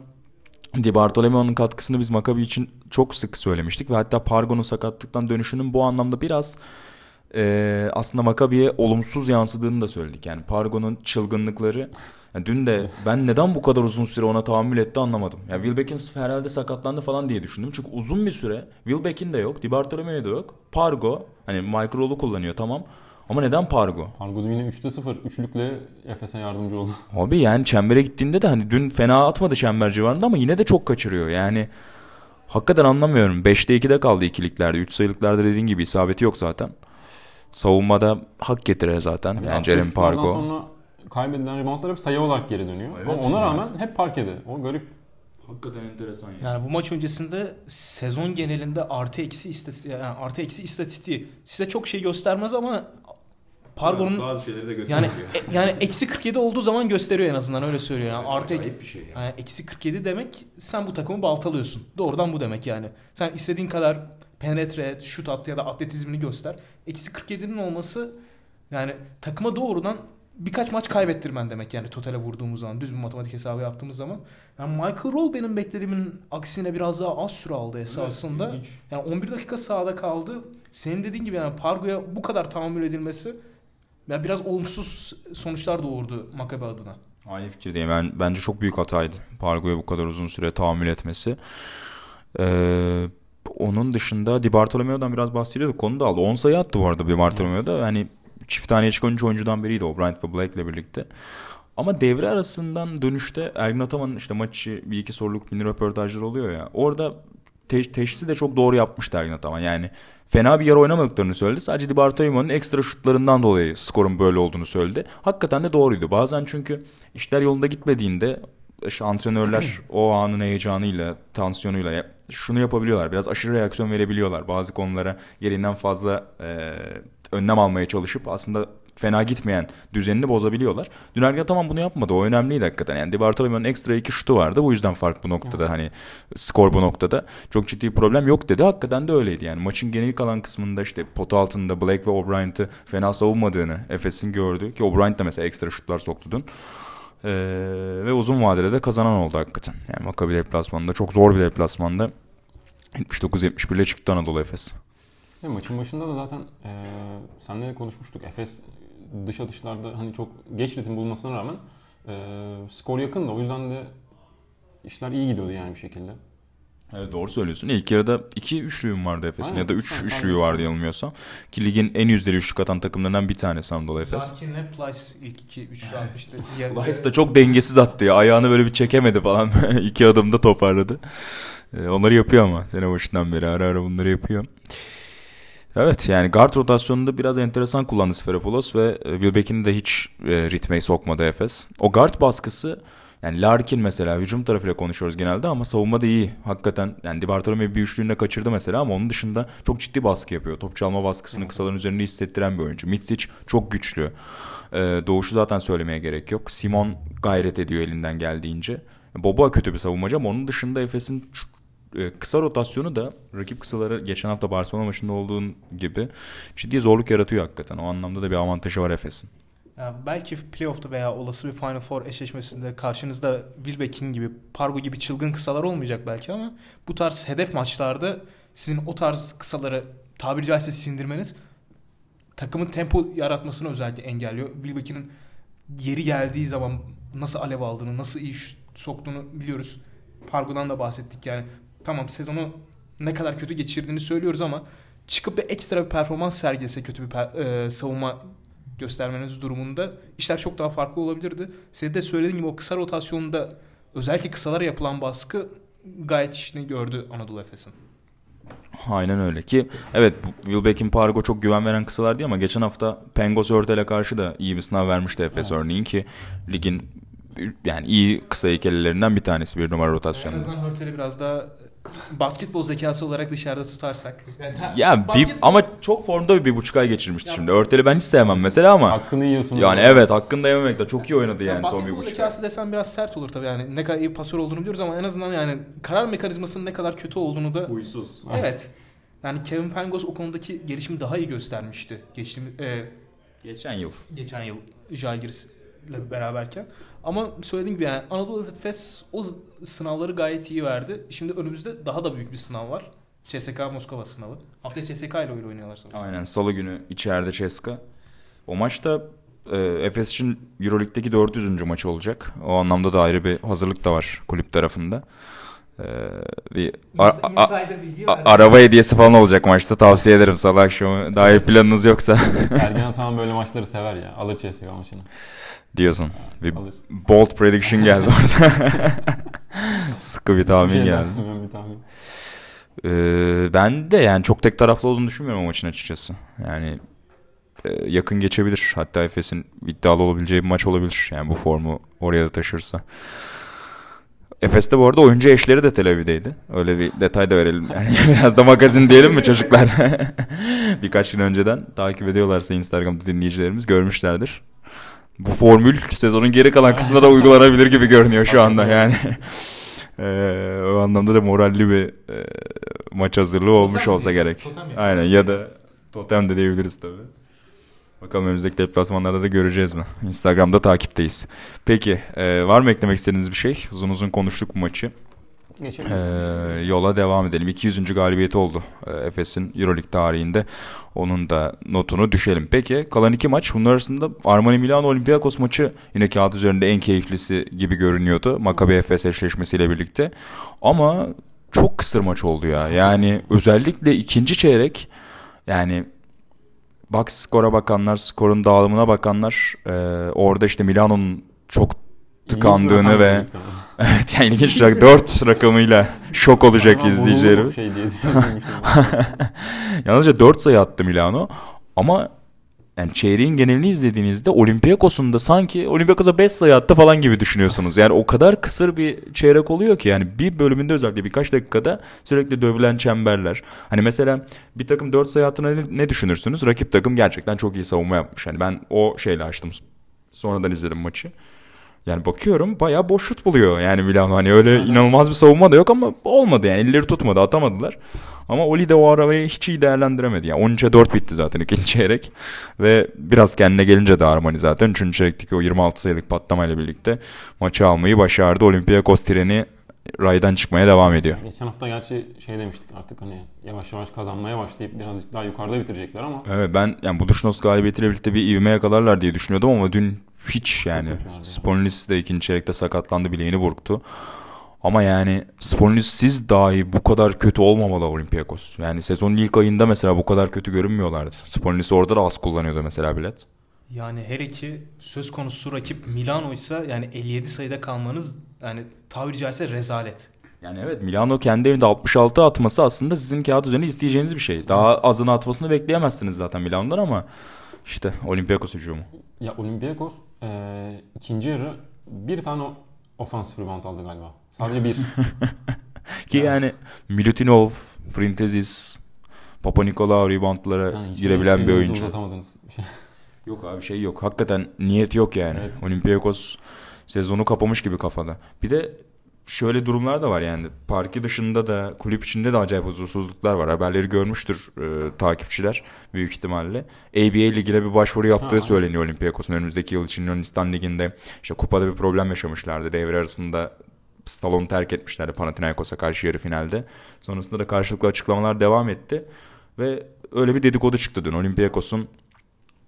Di Bartolomeo'nun katkısını biz Maccabi için çok sık söylemiştik ve hatta Pargo'nun sakatlıktan dönüşünün bu anlamda biraz e, aslında Maccabi'ye olumsuz yansıdığını da söyledik. Yani Pargo'nun çılgınlıkları yani dün de ben neden bu kadar uzun süre ona tahammül etti anlamadım. Ya yani Wilbekin herhalde sakatlandı falan diye düşündüm. Çünkü uzun bir süre Wilbekin de yok, Di Bartolomeo da yok. Pargo hani micro'lu kullanıyor tamam. Ama neden Pargo?
Pargo yine 3'te 0. Üçlükle Efes'e yardımcı oldu.
Abi yani çembere gittiğinde de hani dün fena atmadı çember civarında ama yine de çok kaçırıyor. Yani hakikaten anlamıyorum. 5'te 2'de kaldı ikiliklerde. 3 sayılıklarda dediğin gibi isabeti yok zaten. Savunmada hak getire zaten. Yani, yani Jeremy Pargo.
sonra kaybedilen reboundlar hep sayı olarak geri dönüyor. Evet ama ona rağmen hep parkede. O garip.
Hakikaten enteresan yani.
Yani bu maç öncesinde sezon genelinde artı eksi istatistiği yani artı eksi istatistiği size çok şey göstermez ama Pargo'nun
bazı şeyleri de
gösteriyor. Yani e, yani eksi 47 olduğu zaman gösteriyor en azından öyle söylüyor. Yani evet, artı
bir şey yani.
yani eksi 47 demek sen bu takımı baltalıyorsun. Doğrudan bu demek yani. Sen istediğin kadar penetre et, şut at ya da atletizmini göster. Eksi 47'nin olması yani takıma doğrudan birkaç maç kaybettirmen demek yani totale vurduğumuz zaman düz bir matematik hesabı yaptığımız zaman. Yani Michael Roll benim beklediğimin aksine biraz daha az süre aldı esasında.
Evet,
yani 11 dakika sahada kaldı. Senin dediğin gibi yani Pargo'ya bu kadar tahammül edilmesi yani biraz olumsuz sonuçlar doğurdu Maccabi adına.
Aynı fikirdeyim. Ben, bence çok büyük hataydı. Pargo'ya bu kadar uzun süre tahammül etmesi. Ee, onun dışında Di Bartolomeo'dan biraz bahsediyorduk. Konu da aldı. 10 sayı attı bu arada Di Bartolomeo'da. Yani çift taneye çıkan 3 oyuncudan biriydi o Bryant ve Blake'le birlikte. Ama devre arasından dönüşte Ergin Ataman'ın işte maçı bir iki soruluk mini röportajları oluyor ya. Orada te- teşhisi de çok doğru yapmıştı Ergin Ataman. Yani fena bir yer oynamadıklarını söyledi. Sadece Di Bartolomeo'nun ekstra şutlarından dolayı skorun böyle olduğunu söyledi. Hakikaten de doğruydu. Bazen çünkü işler yolunda gitmediğinde işte antrenörler o anın heyecanıyla, tansiyonuyla şunu yapabiliyorlar. Biraz aşırı reaksiyon verebiliyorlar. Bazı konulara gereğinden fazla e, önlem almaya çalışıp aslında fena gitmeyen düzenini bozabiliyorlar. Dün Ergin Ataman bunu yapmadı. O önemliydi hakikaten. Yani Di Bartolomeo'nun ekstra iki şutu vardı. Bu yüzden fark bu noktada. Hani skor bu noktada. Çok ciddi bir problem yok dedi. Hakikaten de öyleydi. Yani maçın genel kalan kısmında işte potu altında Blake ve O'Brien'ı fena savunmadığını Efes'in gördü. Ki O'Brien de mesela ekstra şutlar soktu dün. Ee, ve uzun vadede de kazanan oldu hakikaten. Yani Maccabi deplasmanında çok zor bir deplasmanda 79-71 ile çıktı Anadolu Efes.
Ya maçın başında da zaten e, seninle de konuşmuştuk. Efes dış atışlarda hani çok geç ritim bulmasına rağmen e, skor yakın da o yüzden de işler iyi gidiyordu yani bir şekilde.
Evet doğru söylüyorsun. İlk yarıda 2 üçlüğüm vardı Efes'in ya da 3
Ha,
üçlüğü
tamam.
vardı yanılmıyorsam. Ki ligin en yüzdeli üçlük atan takımlarından bir tanesi Anadolu Efes.
Larkin'le Plyce ilk iki üçlü atmıştı.
Lice da çok dengesiz attı ya. Ayağını böyle bir çekemedi falan. İki adımda toparladı. Ee, onları yapıyor ama sene başından beri ara ara bunları yapıyor. Evet yani guard rotasyonunda biraz enteresan kullandı Sferopoulos ve e, Wilbeck'ini de hiç e, ritme sokmadı Efes. O guard baskısı yani Larkin mesela hücum tarafıyla konuşuyoruz genelde ama savunmada iyi. Hakikaten yani Di Bartolome bir üçlüğünde kaçırdı mesela ama onun dışında çok ciddi baskı yapıyor. Top çalma baskısını kısaların üzerinde hissettiren bir oyuncu. Mitsic çok güçlü. Ee, Doğuş'u zaten söylemeye gerek yok. Simon gayret ediyor elinden geldiğince. Boba kötü bir savunmacı ama onun dışında Efes'in kısa rotasyonu da rakip kısaları geçen hafta Barcelona maçında olduğun gibi ciddi zorluk yaratıyor hakikaten. O anlamda da bir avantajı var Efes'in.
Belki playoff'ta veya olası bir Final Four eşleşmesinde karşınızda Wilbeck'in gibi, Pargo gibi çılgın kısalar olmayacak belki ama bu tarz hedef maçlarda sizin o tarz kısaları tabiri caizse sindirmeniz takımın tempo yaratmasını özellikle engelliyor. Wilbeck'in yeri geldiği zaman nasıl alev aldığını, nasıl iyi soktuğunu biliyoruz. Pargo'dan da bahsettik yani. Tamam sezonu ne kadar kötü geçirdiğini söylüyoruz ama çıkıp bir ekstra bir performans sergilese kötü bir e, savunma göstermeniz durumunda işler çok daha farklı olabilirdi. Senin de söylediğin gibi o kısa rotasyonda özellikle kısalara yapılan baskı gayet işini gördü Anadolu Efes'in.
Aynen öyle ki evet Wilbeck'in Pargo çok güven veren kısalar değil ama geçen hafta Pengos Örtel'e karşı da iyi bir sınav vermişti Efes
Evet.
örneğin ki ligin yani iyi kısa heykellerinden bir tanesi bir numara
En
rotasyonunda.
azından Hörtel'i biraz daha basketbol zekası olarak dışarıda tutarsak. Yani ta-
Ya bir,
basketbol-
ama çok formda bir buçuk ay geçirmişti
Ya-
şimdi. Örtel'i ben hiç sevmem mesela ama
Hakkını yiyorsun.
yani evet hakkını da yememekle çok iyi oynadı yani son bir
basketbol
buçuk ay.
zekası desem biraz sert olur tabii yani ne kadar iyi pasör olduğunu biliyoruz ama en azından yani karar mekanizmasının ne kadar kötü olduğunu da
Huysuz.
evet. Yani Kevin Pangos o konudaki gelişimi daha iyi göstermişti. Geçtiğimiz e,
Geçen yıl.
geçen yıl Jalgiris ile beraberken. Ama söylediğim gibi yani Anadolu Efes o sınavları gayet iyi verdi. Şimdi önümüzde daha da büyük bir sınav var. CSKA Moskova sınavı. Haftaya CSKA ile oynuyorlar sanırım.
Aynen salı günü içeride Ceska. O maçta e, Efes için Euroleague'deki 400. maçı olacak. O anlamda da ayrı bir hazırlık da var kulüp tarafında. E, bir a- a- a- araba hediyesi falan olacak maçta tavsiye ederim salı akşamı. Daha iyi planınız yoksa
Ergen Ataman böyle maçları sever ya. Alır CSKA maçını.
diyorsun. Bir
Alır.
bold prediction geldi orada. Sıkı bir tahmin
Bir
geldi.
şeyden- bir tahmin.
Ee, ben de yani çok tek taraflı olduğunu düşünmüyorum o maçın açıkçası. Yani e, yakın geçebilir. Hatta Efes'in iddialı olabileceği bir maç olabilir. Yani bu formu oraya da taşırsa. Efes'te bu arada oyuncu eşleri de Tel Aviv'deydi. Öyle bir detay da verelim. Yani biraz da magazin diyelim mi çocuklar? Birkaç gün önceden takip ediyorlarsa Instagram'da dinleyicilerimiz görmüşlerdir. Bu formül sezonun geri kalan kısmında da uygulanabilir gibi görünüyor şu anda yani. Ee, o anlamda da moralli bir e, maç hazırlığı olmuş
Totem
olsa gerek.
Totem?
Aynen ya da totem de diyebiliriz tabii. Bakalım önümüzdeki deplasmanlarda da göreceğiz mi? Instagram'da takipteyiz. Peki e, var mı eklemek istediğiniz bir şey? Uzun uzun konuştuk bu maçı.
Geçelim.
Ee, yola devam edelim. 200. galibiyeti oldu e, Efes'in Euroleague tarihinde. Onun da notunu düşelim. Peki kalan iki maç. Bunlar arasında Armani Milano Olympiakos maçı yine kağıt üzerinde en keyiflisi gibi görünüyordu. Maccabi Efes eşleşmesiyle birlikte. Ama çok kısır maç oldu ya. Yani özellikle ikinci çeyrek yani box skora bakanlar, skorun dağılımına bakanlar e, orada işte Milano'nun çok tıkandığını ve evet yani ilginç olarak 4 rakamıyla şok olacak
Ama
izleyicilerimiz.
Şey.
Yalnızca 4 sayı attı Milano ama yani çeyreğin genelini izlediğinizde Olympiakos'un da sanki Olympiakos'a 5 sayı attı falan gibi düşünüyorsunuz. Yani o kadar kısır bir çeyrek oluyor ki yani bir bölümünde özellikle birkaç dakikada sürekli dövülen çemberler. Hani mesela bir takım 4 sayı attığında ne, düşünürsünüz? Rakip takım gerçekten çok iyi savunma yapmış. Hani ben o şeyle açtım. Sonradan izledim maçı. Yani bakıyorum bayağı boş şut buluyor yani Milano. Hani öyle inanılmaz bir savunma da yok ama olmadı yani elleri tutmadı atamadılar. Ama Oli de o arabayı hiç iyi değerlendiremedi. Yani 13'e 4 bitti zaten ikinci çeyrek. Ve biraz kendine gelince de Armani zaten. Üçüncü çeyrekteki o 26 sayılık patlamayla birlikte maçı almayı başardı. Olympiakos treni raydan çıkmaya devam ediyor.
Geçen hafta gerçi şey demiştik artık hani yavaş yavaş kazanmaya başlayıp birazcık daha yukarıda bitirecekler ama
Evet ben yani Buduşnos galibiyetiyle birlikte bir ivme yakalarlar diye düşünüyordum ama dün hiç yani. Spolinis de ikinci çeyrekte sakatlandı bileğini burktu. Ama yani Spolinissiz dahi bu kadar kötü olmamalı Olympiakos. Yani sezonun ilk ayında mesela bu kadar kötü görünmüyorlardı. Spolinis orada da az kullanıyordu mesela bilet.
Yani hele ki söz konusu rakip Milano ise yani 57 sayıda kalmanız yani tabiri caizse rezalet.
Yani evet Milano kendi evinde 66 atması aslında sizin kağıt üzerinde isteyeceğiniz bir şey. Daha azını atmasını bekleyemezsiniz zaten Milano'dan ama işte Olympiakos hücumu.
ya Olympiakos e, ikinci yarı bir tane ofansif rebound aldı galiba. Sadece bir.
Ki yani Milutinov, Printezis, Papa Nikolaou reboundlara
Yani
girebilen bir oyuncu. Yok abi şey yok. Hakikaten niyet yok yani.
Evet.
Olympiakos sezonu kapamış gibi kafada. Bir de şöyle durumlar da var yani. Parki dışında da kulüp içinde de acayip huzursuzluklar var. Haberleri görmüştür e, takipçiler büyük ihtimalle. ABA ligine bir başvuru yaptığı
Ha.
söyleniyor Olympiakos'un önümüzdeki yıl için Yunanistan liginde. işte kupada bir problem yaşamışlardı. Devre arasında salonu terk etmişlerdi Panathinaikos'a karşı yarı finalde. Sonrasında da karşılıklı açıklamalar devam etti. Ve öyle bir dedikodu çıktı dün. Olympiakos'un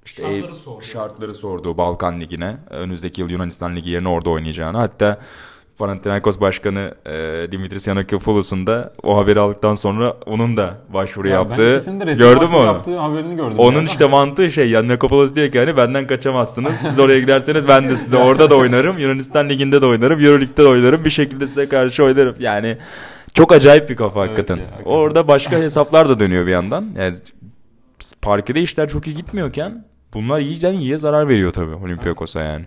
işte
Şartları
ev-
sordu.
şartları sorduğu Balkan Ligi'ne. Önümüzdeki yıl Yunanistan Ligi yerine orada oynayacağını. Hatta Panathinaikos Başkanı e, Dimitris Yanakopoulous'un da o haberi aldıktan sonra onun da başvuru
Ya
yaptığı. Gördün mü?
Yaptığı haberini gördüm.
Onun
ya.
işte mantığı şey Yanakopoulos diyor ki hani benden kaçamazsınız. Siz oraya giderseniz ben de size orada da oynarım. Yunanistan Ligi'nde de oynarım. Euroleague'de de oynarım. Bir şekilde size karşı oynarım. Yani çok acayip bir kafa
Evet
hakikaten.
ya, hakikaten.
Orada başka hesaplar da dönüyor bir yandan. Yani parkede işler çok iyi gitmiyorken bunlar iyiden iyiye zarar veriyor tabii Olympiakos'a yani.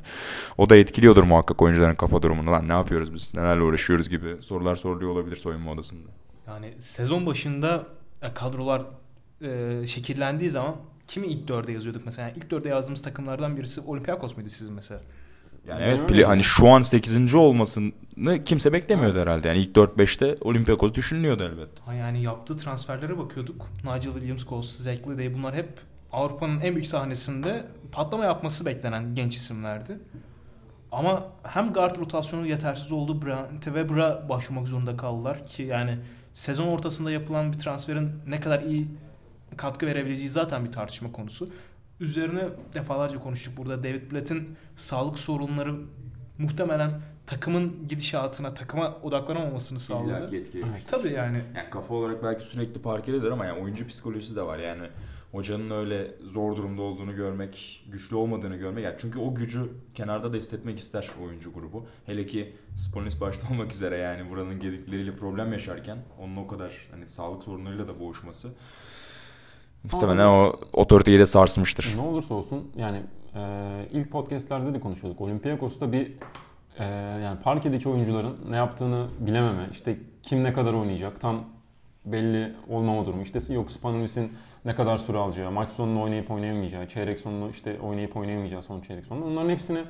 O da etkiliyordur muhakkak oyuncuların kafa durumunu. Lan ne yapıyoruz biz? Nelerle uğraşıyoruz gibi sorular soruluyor olabilir soyunma odasında.
Yani sezon başında e, kadrolar e, şekillendiği zaman kimi ilk dörde yazıyorduk mesela? Yani ilk dörde yazdığımız takımlardan birisi Olympiakos muydu sizin mesela?
Yani evet pli- hani şu an 8. olmasını kimse beklemiyordu herhalde. Yani ilk 4-5'te Olympiakos düşünülüyordu elbette.
Ha yani yaptığı transferlere bakıyorduk. Nigel Williams-Goss, Zach Lidey bunlar hep Avrupa'nın en büyük sahnesinde patlama yapması beklenen genç isimlerdi. Ama hem guard rotasyonu yetersiz oldu. Brant Weber'a başvurmak zorunda kaldılar ki yani sezon ortasında yapılan bir transferin ne kadar iyi katkı verebileceği zaten bir tartışma konusu. Üzerine defalarca konuştuk burada. David Blatt'in sağlık sorunları muhtemelen takımın gidişatına, takıma odaklanamamasını sağladı.
Evet.
Tabii yani
Yani kafa olarak belki sürekli parkededir ama yani oyuncu psikolojisi de var yani. Hocanın öyle zor durumda olduğunu görmek, güçlü olmadığını görmek. Yani çünkü o gücü kenarda da hissetmek ister oyuncu grubu. Hele ki Sponis başta olmak üzere yani buranın gedikleriyle problem yaşarken onun o kadar hani sağlık sorunlarıyla da boğuşması muhtemelen o otoriteyi de sarsmıştır.
Ne olursa olsun yani e, ilk podcastlerde de konuşuyorduk. Olympiakos'ta bir e, yani parkedeki oyuncuların ne yaptığını bilememe, işte kim ne kadar oynayacak tam belli olmama durumu. İşte yok Spanulis'in ne kadar süre alacağı, maç sonunu oynayıp oynayamayacağı, çeyrek sonunu işte oynayıp oynayamayacağı son çeyrek sonunu. Onların hepsini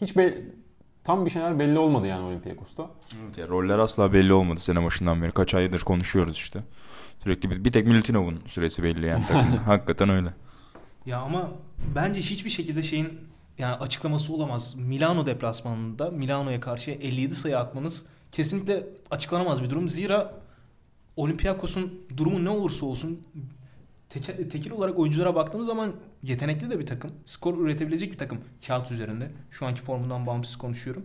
hiç be, tam bir şeyler belli olmadı yani Olympiakos'ta.
Evet, ya roller asla belli olmadı sene başından beri. Kaç aydır konuşuyoruz işte. Sürekli bir, bir tek Milutinov'un süresi belli yani takımda. Hakikaten öyle.
Ya ama bence hiçbir şekilde şeyin yani açıklaması olamaz. Milano deplasmanında Milano'ya karşı 57 sayı atmanız kesinlikle açıklanamaz bir durum. Zira Olympiakos'un durumu ne olursa olsun teke, tekil olarak oyunculara baktığımız zaman yetenekli de bir takım. Skor üretebilecek bir takım kağıt üzerinde. Şu anki formundan bağımsız konuşuyorum.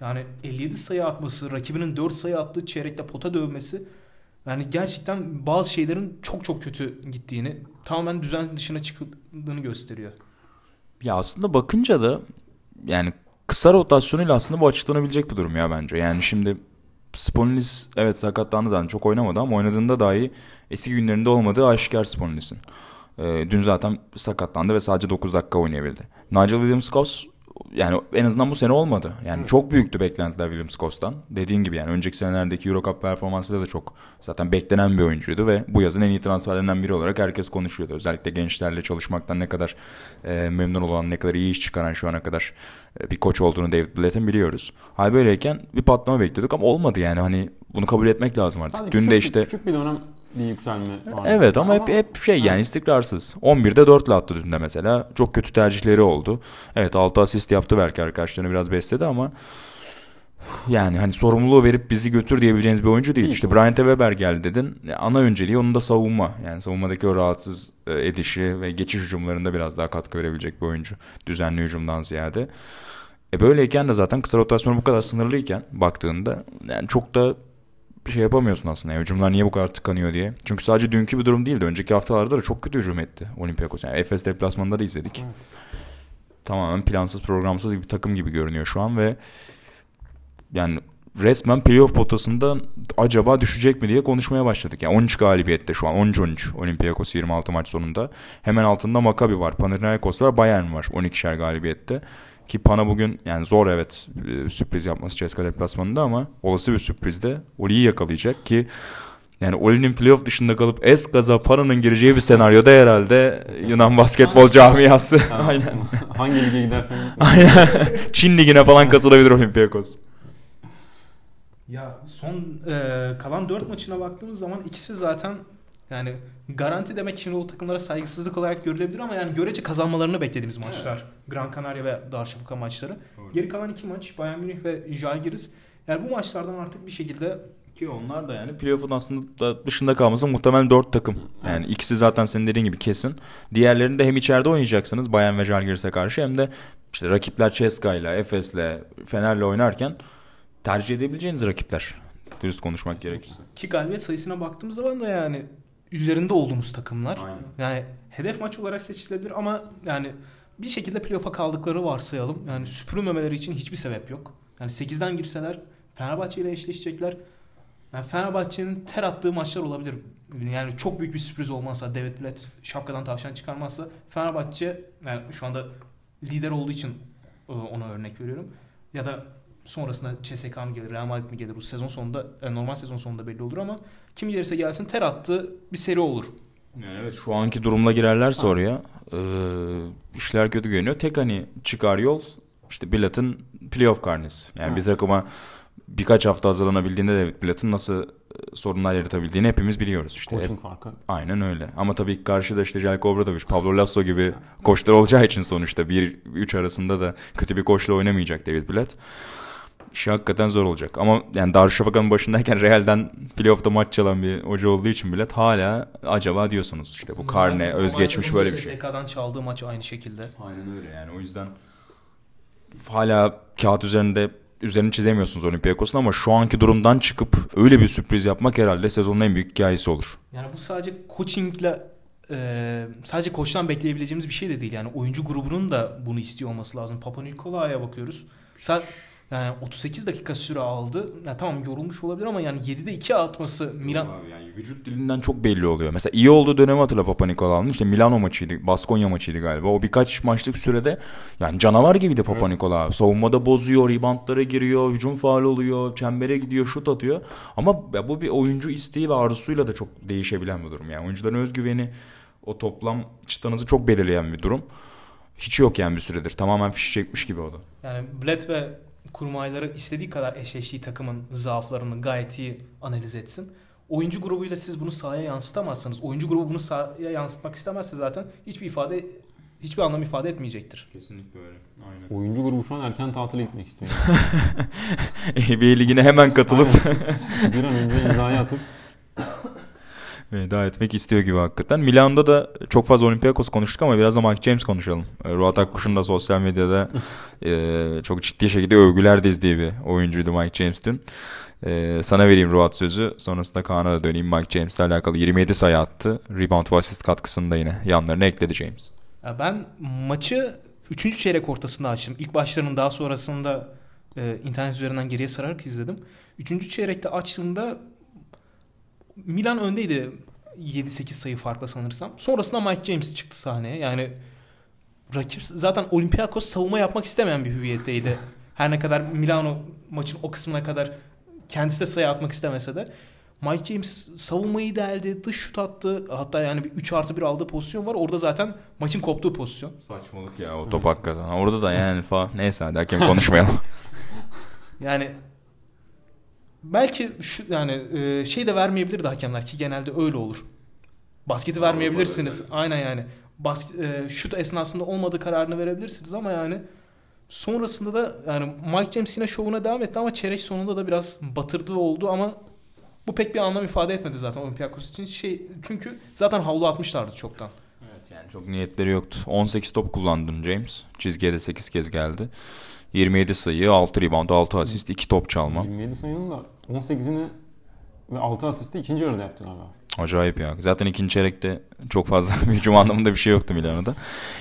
Yani 57 sayı atması, rakibinin 4 sayı attığı çeyrekte pota dövmesi yani gerçekten bazı şeylerin çok çok kötü gittiğini, tamamen düzen dışına çıktığını gösteriyor.
Ya aslında bakınca da yani kısa rotasyonuyla aslında bu açıklanabilecek bir durum ya bence. Yani şimdi Spolinis evet sakatlandı zaten çok oynamadı ama oynadığında dahi eski günlerinde olmadığı aşikar Spolinis'in. Ee, dün zaten sakatlandı ve sadece 9 dakika oynayabildi. Nigel Williams-Goss yani en azından bu sene olmadı. Yani evet. çok büyüktü beklentiler Williams Cost'tan. Dediğin gibi yani önceki senelerdeki Euro Cup performansıyla da çok zaten beklenen bir oyuncuydu ve bu yazın en iyi transferlerinden biri olarak herkes konuşuyordu. Özellikle gençlerle çalışmaktan ne kadar e, memnun olan, ne kadar iyi iş çıkaran şu ana kadar e, bir koç olduğunu David Blatt'in biliyoruz. Hal böyleyken bir patlama bekliyorduk ama olmadı yani hani bunu kabul etmek lazım artık.
Sadece Dün küçük, de işte küçük bir dönem bir yükselme
var. Evet ama, ama hep hep şey yani istikrarsız. 11'de 4 attı dün de mesela. Çok kötü tercihleri oldu. Evet 6 asist yaptı belki arkadaşlarını biraz besledi ama yani hani sorumluluğu verip bizi götür diyebileceğiniz bir oyuncu değil. İşte Bryant Weber geldi dedin. Ana önceliği onun da savunma. Yani savunmadaki o rahatsız e, edişi ve geçiş hücumlarında biraz daha katkı verebilecek bir oyuncu. Düzenli hücumdan ziyade. E böyleyken de zaten kısa rotasyonu bu kadar sınırlıyken baktığında yani çok da şey yapamıyorsun aslında. Yani hücumlar niye bu kadar tıkanıyor diye. Çünkü sadece dünkü bir durum değildi. Önceki haftalarda da çok kötü hücum etti Olympiakos. Yani Efes deplasmanında da izledik. Evet. Tamamen plansız programsız bir takım gibi görünüyor şu an ve yani resmen playoff potasında acaba düşecek mi diye konuşmaya başladık. Yani 13 galibiyette şu an 13-13 Olympiakos 26 maç sonunda. Hemen altında Maccabi var, Panathinaikos var, Bayern var 12'şer galibiyette. Ki Pana bugün yani zor evet e, sürpriz yapması CSKA deplasmanında ama olası bir sürprizde Oli'yi yakalayacak ki yani Oli'nin playoff dışında kalıp Eskaza Pana'nın gireceği bir senaryoda herhalde Yunan basketbol camiası.
Aynen. Hangi lige gidersen.
Aynen. Çin ligine falan katılabilir Olympiakos.
Ya son e, kalan 4 maçına baktığımız zaman ikisi zaten yani garanti demek şimdi o takımlara saygısızlık olarak görülebilir ama yani görece kazanmalarını beklediğimiz maçlar. Evet. Gran Canaria ve Darüşşafaka maçları. Doğru. Geri kalan iki maç Bayern Münih ve Jalgiris. Yani bu maçlardan artık bir şekilde
ki onlar da yani playoff'un aslında dışında kalması muhtemelen dört takım. Yani evet. ikisi zaten senin dediğin gibi kesin. Diğerlerini de hem içeride oynayacaksınız Bayern ve Jalgiris'e karşı hem de işte rakipler Ceska ile Efes'le Fener'le oynarken tercih edebileceğiniz rakipler. Dürüst konuşmak gerekirse.
Ki galibiyet sayısına baktığımız zaman da yani üzerinde olduğumuz takımlar. Aynen. Yani hedef maç olarak seçilebilir ama yani bir şekilde playoff'a kaldıkları varsayalım. Yani süpürülmemeleri için hiçbir sebep yok. Yani 8'den girseler Fenerbahçe ile eşleşecekler. Yani Fenerbahçe'nin ter attığı maçlar olabilir. Yani çok büyük bir sürpriz olmazsa David Blatt şapkadan tavşan çıkarmazsa Fenerbahçe yani şu anda lider olduğu için e, ona örnek veriyorum. Ya da sonrasında CSK mı gelir, Real Madrid mi gelir bu sezon sonunda e, normal sezon sonunda belli olur ama kim gelirse gelsin ter attığı bir seri olur.
Yani evet şu anki durumla girerlerse ha. oraya e, işler kötü görünüyor. Tek hani çıkar yol işte Bilat'ın playoff karnesi. Yani evet. bir takıma birkaç hafta hazırlanabildiğinde de Bilat'ın nasıl e, sorunlar yaratabildiğini hepimiz biliyoruz. İşte
Koçun farkı.
Aynen öyle. Ama tabii karşıda işte Jelko Obradovic, Pablo Lasso gibi koçlar olacağı için sonuçta 1-3 arasında da kötü bir koçla oynamayacak David Blatt işi hakikaten zor olacak. Ama yani Darüşşafaka'nın başındayken Real'den playoff'ta maç çalan bir hoca olduğu için bile hala acaba diyorsunuz işte bu karne, yani, özgeçmiş böyle bir şey.
CSK'dan çaldığı maç aynı şekilde.
Aynen öyle yani o yüzden hala kağıt üzerinde üzerini çizemiyorsunuz Olympiakos'un ama şu anki durumdan çıkıp öyle bir sürpriz yapmak herhalde sezonun en büyük hikayesi olur.
Yani bu sadece coachingle e, sadece koçtan bekleyebileceğimiz bir şey de değil. Yani oyuncu grubunun da bunu istiyor olması lazım. Papa Nikola'ya bakıyoruz. Sadece yani 38 dakika süre aldı. Yani tamam yorulmuş olabilir ama yani 7'de 2 atması Milan... Abi
yani vücut dilinden çok belli oluyor. Mesela iyi olduğu dönemi hatırla Papa Nikolaou'nun. İşte Milano maçıydı, Baskonya maçıydı galiba. O birkaç maçlık sürede yani canavar gibiydi Papa evet. Nikolaou. Savunmada bozuyor, ribantlara giriyor, hücum faal oluyor, çembere gidiyor, şut atıyor. Ama bu bir oyuncu isteği ve arzusuyla da çok değişebilen bir durum. Yani oyuncuların özgüveni o toplam çıtanızı çok belirleyen bir durum. Hiç yok yani bir süredir. Tamamen fiş çekmiş gibi o da.
Yani Bled ve kurmayları istediği kadar eşleştiği takımın zaaflarını gayet iyi analiz etsin. Oyuncu grubuyla siz bunu sahaya yansıtamazsanız, oyuncu grubu bunu sahaya yansıtmak istemezse zaten hiçbir ifade hiçbir anlam ifade etmeyecektir.
Kesinlikle öyle. Aynen.
Oyuncu grubu şu an erken tatile gitmek istiyor.
NBA ligine hemen katılıp
bir an önce imzayı atıp
veda etmek istiyor gibi hakikaten. Milan'da da çok fazla Olympiakos konuştuk ama biraz da Mike James konuşalım. E, Ruat Akkuş'un da sosyal medyada e, çok ciddi şekilde övgüler dizdiği bir oyuncuydu Mike James dün. E, sana vereyim Ruat sözü. Sonrasında Kaan'a da döneyim. Mike James'le alakalı 27 sayı attı. Rebound ve asist katkısını da yine yanlarına ekledi James.
Ben maçı 3. çeyrek ortasında açtım. İlk başlarının daha sonrasında e, internet üzerinden geriye sararak izledim. 3. çeyrekte açtığımda Milan öndeydi 7-8 sayı farkla sanırsam. Sonrasında Mike James çıktı sahneye. Yani rakip zaten Olympiakos savunma yapmak istemeyen bir hüviyetteydi. Her ne kadar Milano maçın o kısmına kadar kendisi de sayı atmak istemese de Mike James savunmayı deldi, dış şut attı. Hatta yani bir 3 artı 1 aldığı pozisyon var. Orada zaten maçın koptuğu pozisyon.
Saçmalık ya o top hakikaten. Orada da yani falan. Neyse hadi hakem konuşmayalım.
yani belki şu yani e, şey de vermeyebilirdi hakemler ki genelde öyle olur. Basketi vermeyebilirsiniz. Aynen yani. Basket, e, şut esnasında olmadığı kararını verebilirsiniz ama yani sonrasında da yani Mike James yine şovuna devam etti ama çeyrek sonunda da biraz batırdı oldu ama bu pek bir anlam ifade etmedi zaten Olympiakos için. Şey çünkü zaten havlu atmışlardı çoktan.
Evet yani çok niyetleri yoktu. 18 top kullandın James. Çizgiye de 8 kez geldi. 27 sayı, 6 rebound, 6 asist, 2 top çalma.
27 sayının da 18'ini ve 6 asisti ikinci yarıda yaptı galiba.
Acayip ya. Zaten ikinci çeyrekte çok fazla hücum anlamında bir şey yoktu Milano'da.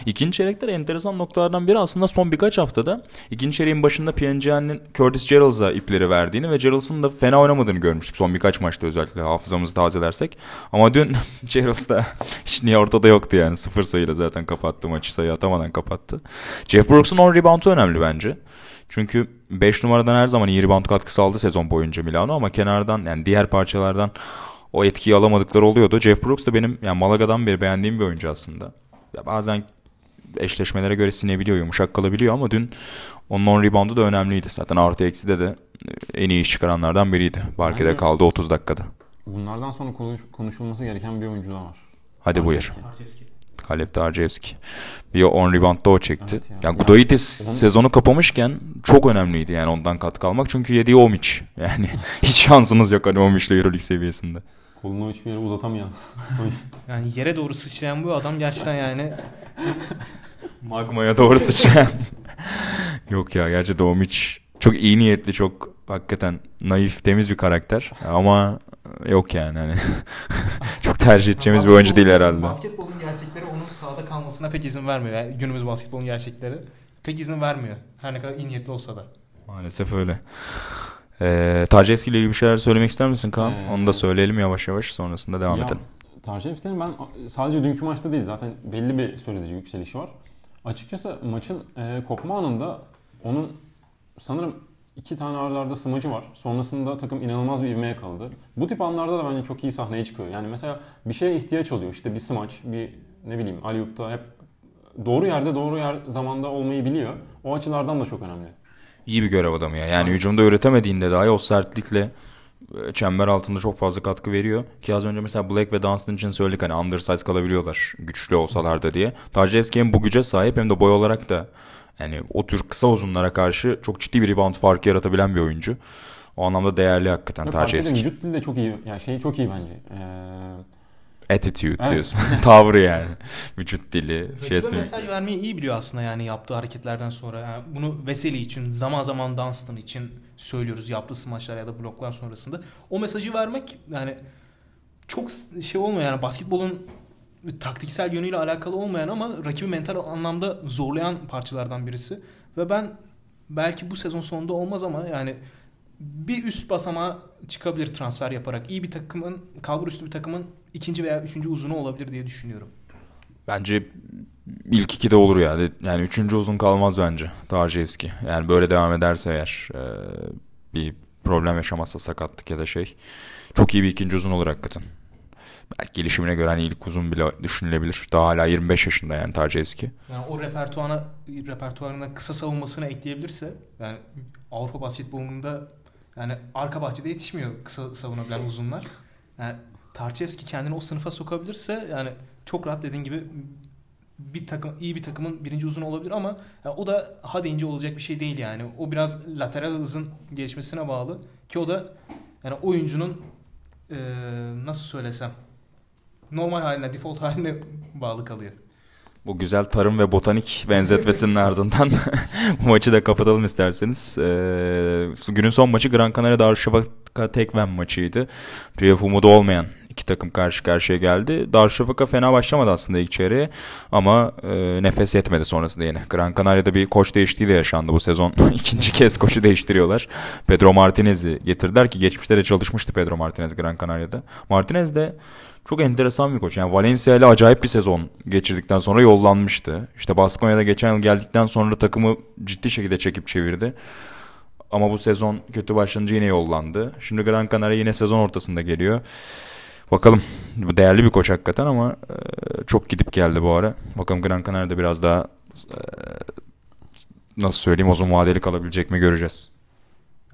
İkinci çeyrekler enteresan noktalardan biri aslında son birkaç haftada ikinci çeyreğin başında Piangiani'nin Curtis Geralds'a ipleri verdiğini ve Geralds'ın da fena oynamadığını görmüştük son birkaç maçta özellikle hafızamızı tazelersek. Ama dün Geralds da hiç niye ortada yoktu yani. Sıfır sayıyla zaten kapattı maçı sayı atamadan kapattı. Jeff Brooks'un 10 reboundu önemli bence. Çünkü 5 numaradan her zaman iyi rebound katkısı aldı sezon boyunca Milano ama kenardan yani diğer parçalardan o etkiyi alamadıkları oluyordu. Jeff Brooks da benim yani Malaga'dan beri beğendiğim bir oyuncu aslında. Ya bazen eşleşmelere göre sinebiliyor, yumuşak kalabiliyor ama dün onun on reboundu da önemliydi. Zaten artı ekside de e, en iyi iş çıkaranlardan biriydi. Barkede yani, kaldı 30 dakikada.
Bunlardan sonra konuş, konuşulması gereken bir oyuncu da var.
Hadi buyur. Kalep Tarjevski. Bir 10 rebound da o çekti. Evet ya. Yani Gudaitis yani, sezonu kapamışken çok önemliydi yani ondan katkı almak. Çünkü yediği Omic. Yani hiç şansınız yok hani Omic'le Euroleague seviyesinde.
Kolunu hiçbir yere uzatamayan.
yani yere doğru sıçrayan bu adam gerçekten yani
magmaya doğru sıçrayan. Yok ya gerçi Domic çok iyi niyetli çok hakikaten naif temiz bir karakter ama yok yani hani çok tercih edeceğimiz bir oyuncu değil herhalde.
Basketbolun gerçekleri onun sahada kalmasına pek izin vermiyor. Yani günümüz basketbolun gerçekleri pek izin vermiyor. Her ne kadar iyi niyetli olsa da.
Maalesef öyle. Ee, Tarjevski ile ilgili bir şeyler söylemek ister misin Kaan? Ee, Onu da söyleyelim yavaş yavaş sonrasında devam ya, edelim.
Tarjevski'nin ben sadece dünkü maçta değil zaten belli bir sürede yükselişi var. Açıkçası maçın e, kopma anında onun sanırım iki tane aralarda smacı var. Sonrasında takım inanılmaz bir ivmeye kaldı. Bu tip anlarda da bence çok iyi sahneye çıkıyor. Yani mesela bir şeye ihtiyaç oluyor. İşte bir smaç, bir ne bileyim Aliyup'ta hep doğru yerde doğru yer zamanda olmayı biliyor. O açılardan da çok önemli
iyi bir görev adamı ya. Yani hücumda üretemediğinde dahi o sertlikle e, çember altında çok fazla katkı veriyor. Ki az önce mesela Black ve Dunstan için söyledik hani undersize kalabiliyorlar güçlü olsalar da diye. Tarjevski hem bu güce sahip hem de boy olarak da yani o tür kısa uzunlara karşı çok ciddi bir rebound farkı yaratabilen bir oyuncu. O anlamda değerli hakikaten Tarjevski.
Vücut dili de çok iyi. Yani şey çok iyi bence. Ee,
attitude evet. diyorsun. Tavrı yani. Vücut dili.
Rakibe mesaj vermeyi iyi biliyor aslında yani yaptığı hareketlerden sonra. Yani bunu Veseli için, zaman zaman Dunstan için söylüyoruz yaptığı smaçlar ya da bloklar sonrasında. O mesajı vermek yani çok şey olmuyor yani basketbolun taktiksel yönüyle alakalı olmayan ama rakibi mental anlamda zorlayan parçalardan birisi. Ve ben belki bu sezon sonunda olmaz ama yani bir üst basamağa çıkabilir transfer yaparak. iyi bir takımın, kalbur üstü bir takımın ikinci veya üçüncü uzunu olabilir diye düşünüyorum.
Bence ilk iki de olur ya. Yani üçüncü uzun kalmaz bence Tarjevski. Yani böyle devam ederse eğer e, bir problem yaşamazsa sakatlık ya da şey. Çok iyi bir ikinci uzun olur hakikaten. Belki gelişimine göre hani ilk uzun bile düşünülebilir. Daha hala 25 yaşında yani Tarjevski.
Yani o repertuana, repertuarına kısa savunmasını ekleyebilirse yani Avrupa basketbolunda yani arka bahçede yetişmiyor kısa savunabilen uzunlar. Yani Tarçevski kendini o sınıfa sokabilirse yani çok rahat dediğin gibi bir takım iyi bir takımın birinci uzun olabilir ama yani o da ha deyince olacak bir şey değil yani. O biraz lateral hızın gelişmesine bağlı ki o da yani oyuncunun e, nasıl söylesem normal haline, default haline bağlı kalıyor.
Bu güzel tarım ve botanik benzetmesinin ardından bu maçı da kapatalım isterseniz. Ee, günün son maçı Gran Canaria Darüşşafaka Tekven maçıydı. Playoff umudu olmayan iki takım karşı karşıya geldi. Darüşşafaka fena başlamadı aslında ilk çeyreğe ama e, nefes yetmedi sonrasında yine. Gran Canaria'da bir koç değişikliği de yaşandı bu sezon. İkinci kez koçu değiştiriyorlar. Pedro Martinez'i getirdiler ki geçmişte de çalışmıştı Pedro Martinez Gran Canaria'da. Martinez de çok enteresan bir koç. Yani Valencia ile acayip bir sezon geçirdikten sonra yollanmıştı. İşte Baskonya'da geçen yıl geldikten sonra takımı ciddi şekilde çekip çevirdi. Ama bu sezon kötü başlayınca yine yollandı. Şimdi Gran Canaria yine sezon ortasında geliyor. Bakalım. Bu değerli bir koç hakikaten ama e, çok gidip geldi bu ara. Bakalım Gran Canaria'da biraz daha e, nasıl söyleyeyim uzun vadeli kalabilecek mi göreceğiz.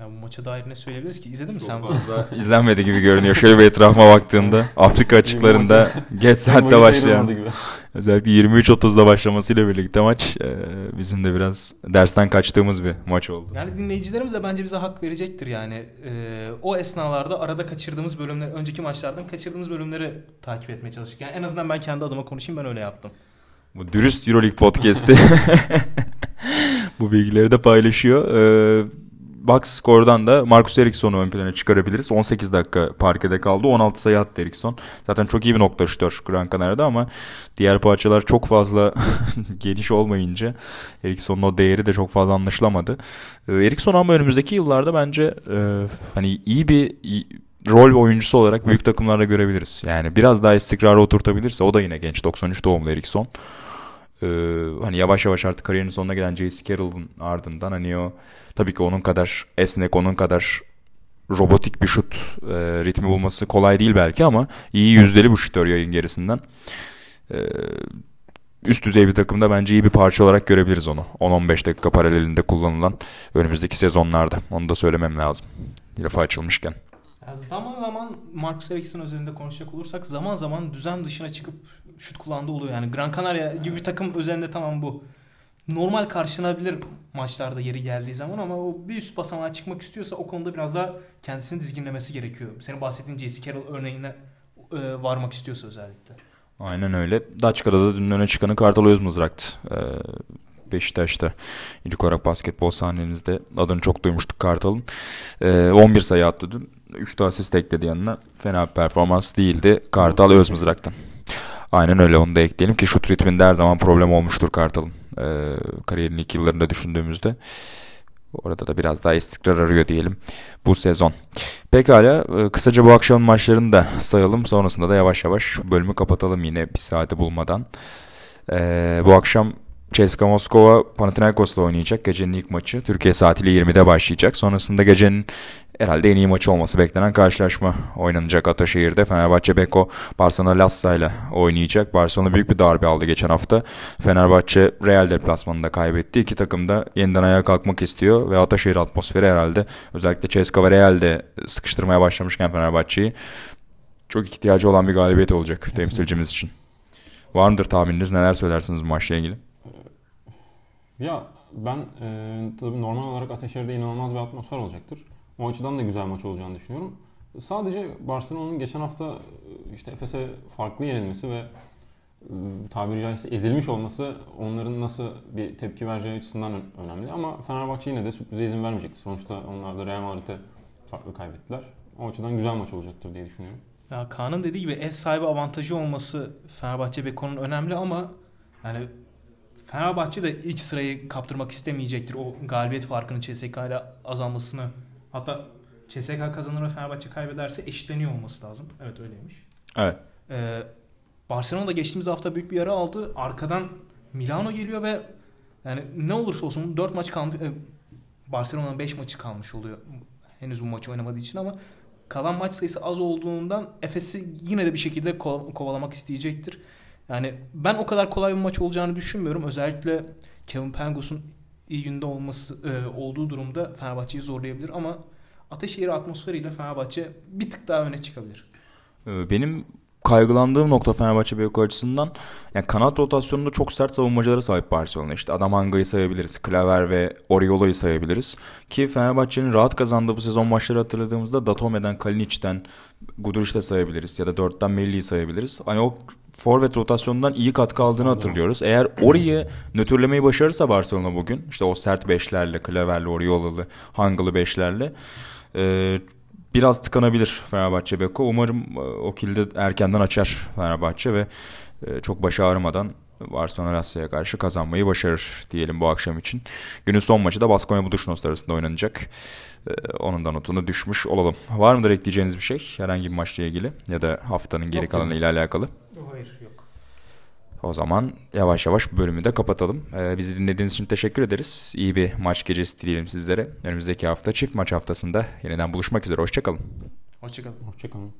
Yani bu maça dair ne söyleyebiliriz ki? İzledin mi
Çok
sen?
fazla izlenmedi gibi görünüyor. Şöyle bir etrafıma baktığımda Afrika açıklarında geç saatte başlayan özellikle 23.30'da başlamasıyla birlikte maç e, bizim de biraz dersten kaçtığımız bir maç oldu.
Yani dinleyicilerimiz de bence bize hak verecektir yani. Ee, o esnalarda arada kaçırdığımız bölümler, önceki maçlardan kaçırdığımız bölümleri takip etmeye çalıştık. Yani en azından ben kendi adıma konuşayım ben öyle yaptım.
Bu dürüst Euroleague podcast'i bu bilgileri de paylaşıyor. Ee, box score'dan da Marcus Ericsson'u ön plana çıkarabiliriz. 18 dakika parkede kaldı. 16 sayı attı Eriksson. Zaten çok iyi bir nokta şutör Gran Canaria'da ama diğer parçalar çok fazla geniş olmayınca Eriksson'un o değeri de çok fazla anlaşılamadı. Ee, Eriksson ama önümüzdeki yıllarda bence e, hani iyi bir rol oyuncusu olarak büyük takımlarda görebiliriz. Yani biraz daha istikrarı oturtabilirse o da yine genç 93 doğumlu Eriksson. Ee, hani yavaş yavaş artık kariyerinin sonuna gelen J.C. Carroll'ın ardından hani o tabii ki onun kadar esnek, onun kadar robotik bir şut e, ritmi bulması kolay değil belki ama iyi yüzdeli bir şutör yayın gerisinden. E, üst düzey bir takımda bence iyi bir parça olarak görebiliriz onu. 10-15 dakika paralelinde kullanılan önümüzdeki sezonlarda. Onu da söylemem lazım. Lafı açılmışken.
Zaman zaman Marcus Eriksson üzerinde konuşacak olursak zaman zaman düzen dışına çıkıp şut kullandığı oluyor. Yani Gran Canaria gibi bir takım üzerinde tamam bu normal karşılanabilir maçlarda yeri geldiği zaman ama o bir üst basamağa çıkmak istiyorsa o konuda biraz daha kendisini dizginlemesi gerekiyor. Senin bahsettiğin J.C. Carroll örneğine e, varmak istiyorsa özellikle.
Aynen öyle. Daçka'da da dün öne çıkanı Kartal Özmızrak'tı. Ee, Beşiktaş'ta ilk olarak basketbol sahnemizde adını çok duymuştuk Kartal'ın. Ee, 11 sayı attı dün. 3 de asist ekledi yanına. Fena bir performans değildi Kartal Özmızrak'tan. Aynen öyle onu da ekleyelim ki şut ritminde her zaman problem olmuştur Kartal'ın. Ee, kariyerin ilk yıllarında düşündüğümüzde. Orada da biraz daha istikrar arıyor diyelim bu sezon. Pekala e, kısaca bu akşamın maçlarını da sayalım. Sonrasında da yavaş yavaş bölümü kapatalım yine bir saati bulmadan. Ee, bu akşam CSKA Moskova Panathinaikos'la oynayacak. Gecenin ilk maçı. Türkiye saatiyle 20'de başlayacak. Sonrasında gecenin herhalde en iyi maçı olması beklenen karşılaşma oynanacak Ataşehir'de. Fenerbahçe Beko Barcelona Lassa ile oynayacak. Barcelona büyük bir darbe aldı geçen hafta. Fenerbahçe Real deplasmanında kaybetti. İki takım da yeniden ayağa kalkmak istiyor ve Ataşehir atmosferi herhalde özellikle CSKA ve Real'de sıkıştırmaya başlamışken Fenerbahçe'yi çok ihtiyacı olan bir galibiyet olacak temsilcimiz için. Var mıdır tahmininiz? Neler söylersiniz bu maçla ilgili?
Ya ben e, tabii normal olarak Ateşehir'de inanılmaz bir atmosfer olacaktır. O açıdan da güzel maç olacağını düşünüyorum. Sadece Barcelona'nın geçen hafta e, işte Efes'e farklı yenilmesi ve e, tabiri caizse ezilmiş olması onların nasıl bir tepki vereceği açısından önemli. Ama Fenerbahçe yine de sürprize izin vermeyecekti. Sonuçta onlar da Real Madrid'e farklı kaybettiler. O açıdan güzel maç olacaktır diye düşünüyorum.
Ya Kaan'ın dediği gibi ev sahibi avantajı olması Fenerbahçe Beko'nun önemli ama yani Fenerbahçe de ilk sırayı kaptırmak istemeyecektir. O galibiyet farkının CSK ile azalmasını. Hatta CSK kazanır ve Fenerbahçe kaybederse eşitleniyor olması lazım. Evet öyleymiş.
Evet.
Ee, Barcelona geçtiğimiz hafta büyük bir yara aldı. Arkadan Milano geliyor ve yani ne olursa olsun 4 maç kalmış. E, Barcelona'nın 5 maçı kalmış oluyor. Henüz bu maçı oynamadığı için ama kalan maç sayısı az olduğundan Efes'i yine de bir şekilde kovalamak isteyecektir. Yani ben o kadar kolay bir maç olacağını düşünmüyorum. Özellikle Kevin Pangos'un iyi günde olması e, olduğu durumda Fenerbahçe'yi zorlayabilir ama Ateşehir atmosferiyle Fenerbahçe bir tık daha öne çıkabilir.
Ee, benim kaygılandığım nokta Fenerbahçe Beko açısından yani kanat rotasyonunda çok sert savunmacılara sahip Barcelona. İşte Adamanga'yı sayabiliriz. Klaver ve Oriola'yı sayabiliriz. Ki Fenerbahçe'nin rahat kazandığı bu sezon maçları hatırladığımızda Datome'den, Kalinic'ten, Guduric'te sayabiliriz. Ya da 4'ten Melli'yi sayabiliriz. Hani o forvet rotasyonundan iyi katkı aldığını hatırlıyoruz. Eğer orayı nötrlemeyi başarırsa Barcelona bugün işte o sert beşlerle, Klaver'le, Oriola'lı, Hangalı beşlerle e, biraz tıkanabilir Fenerbahçe Beko. Umarım e, o kilidi erkenden açar Fenerbahçe ve e, çok başı ağrımadan Barcelona Lasya'ya karşı kazanmayı başarır diyelim bu akşam için. Günün son maçı da Baskonya Buduşnos arasında oynanacak. Ee, onun da notunu düşmüş olalım. Var mıdır ekleyeceğiniz bir şey? Herhangi bir maçla ilgili ya da haftanın geri kalanı ile alakalı?
Hayır yok.
O zaman yavaş yavaş bölümü de kapatalım. Ee, bizi dinlediğiniz için teşekkür ederiz. İyi bir maç gecesi dileyelim sizlere. Önümüzdeki hafta çift maç haftasında yeniden buluşmak üzere. Hoşçakalın.
Hoşçakalın.
Hoşçakalın.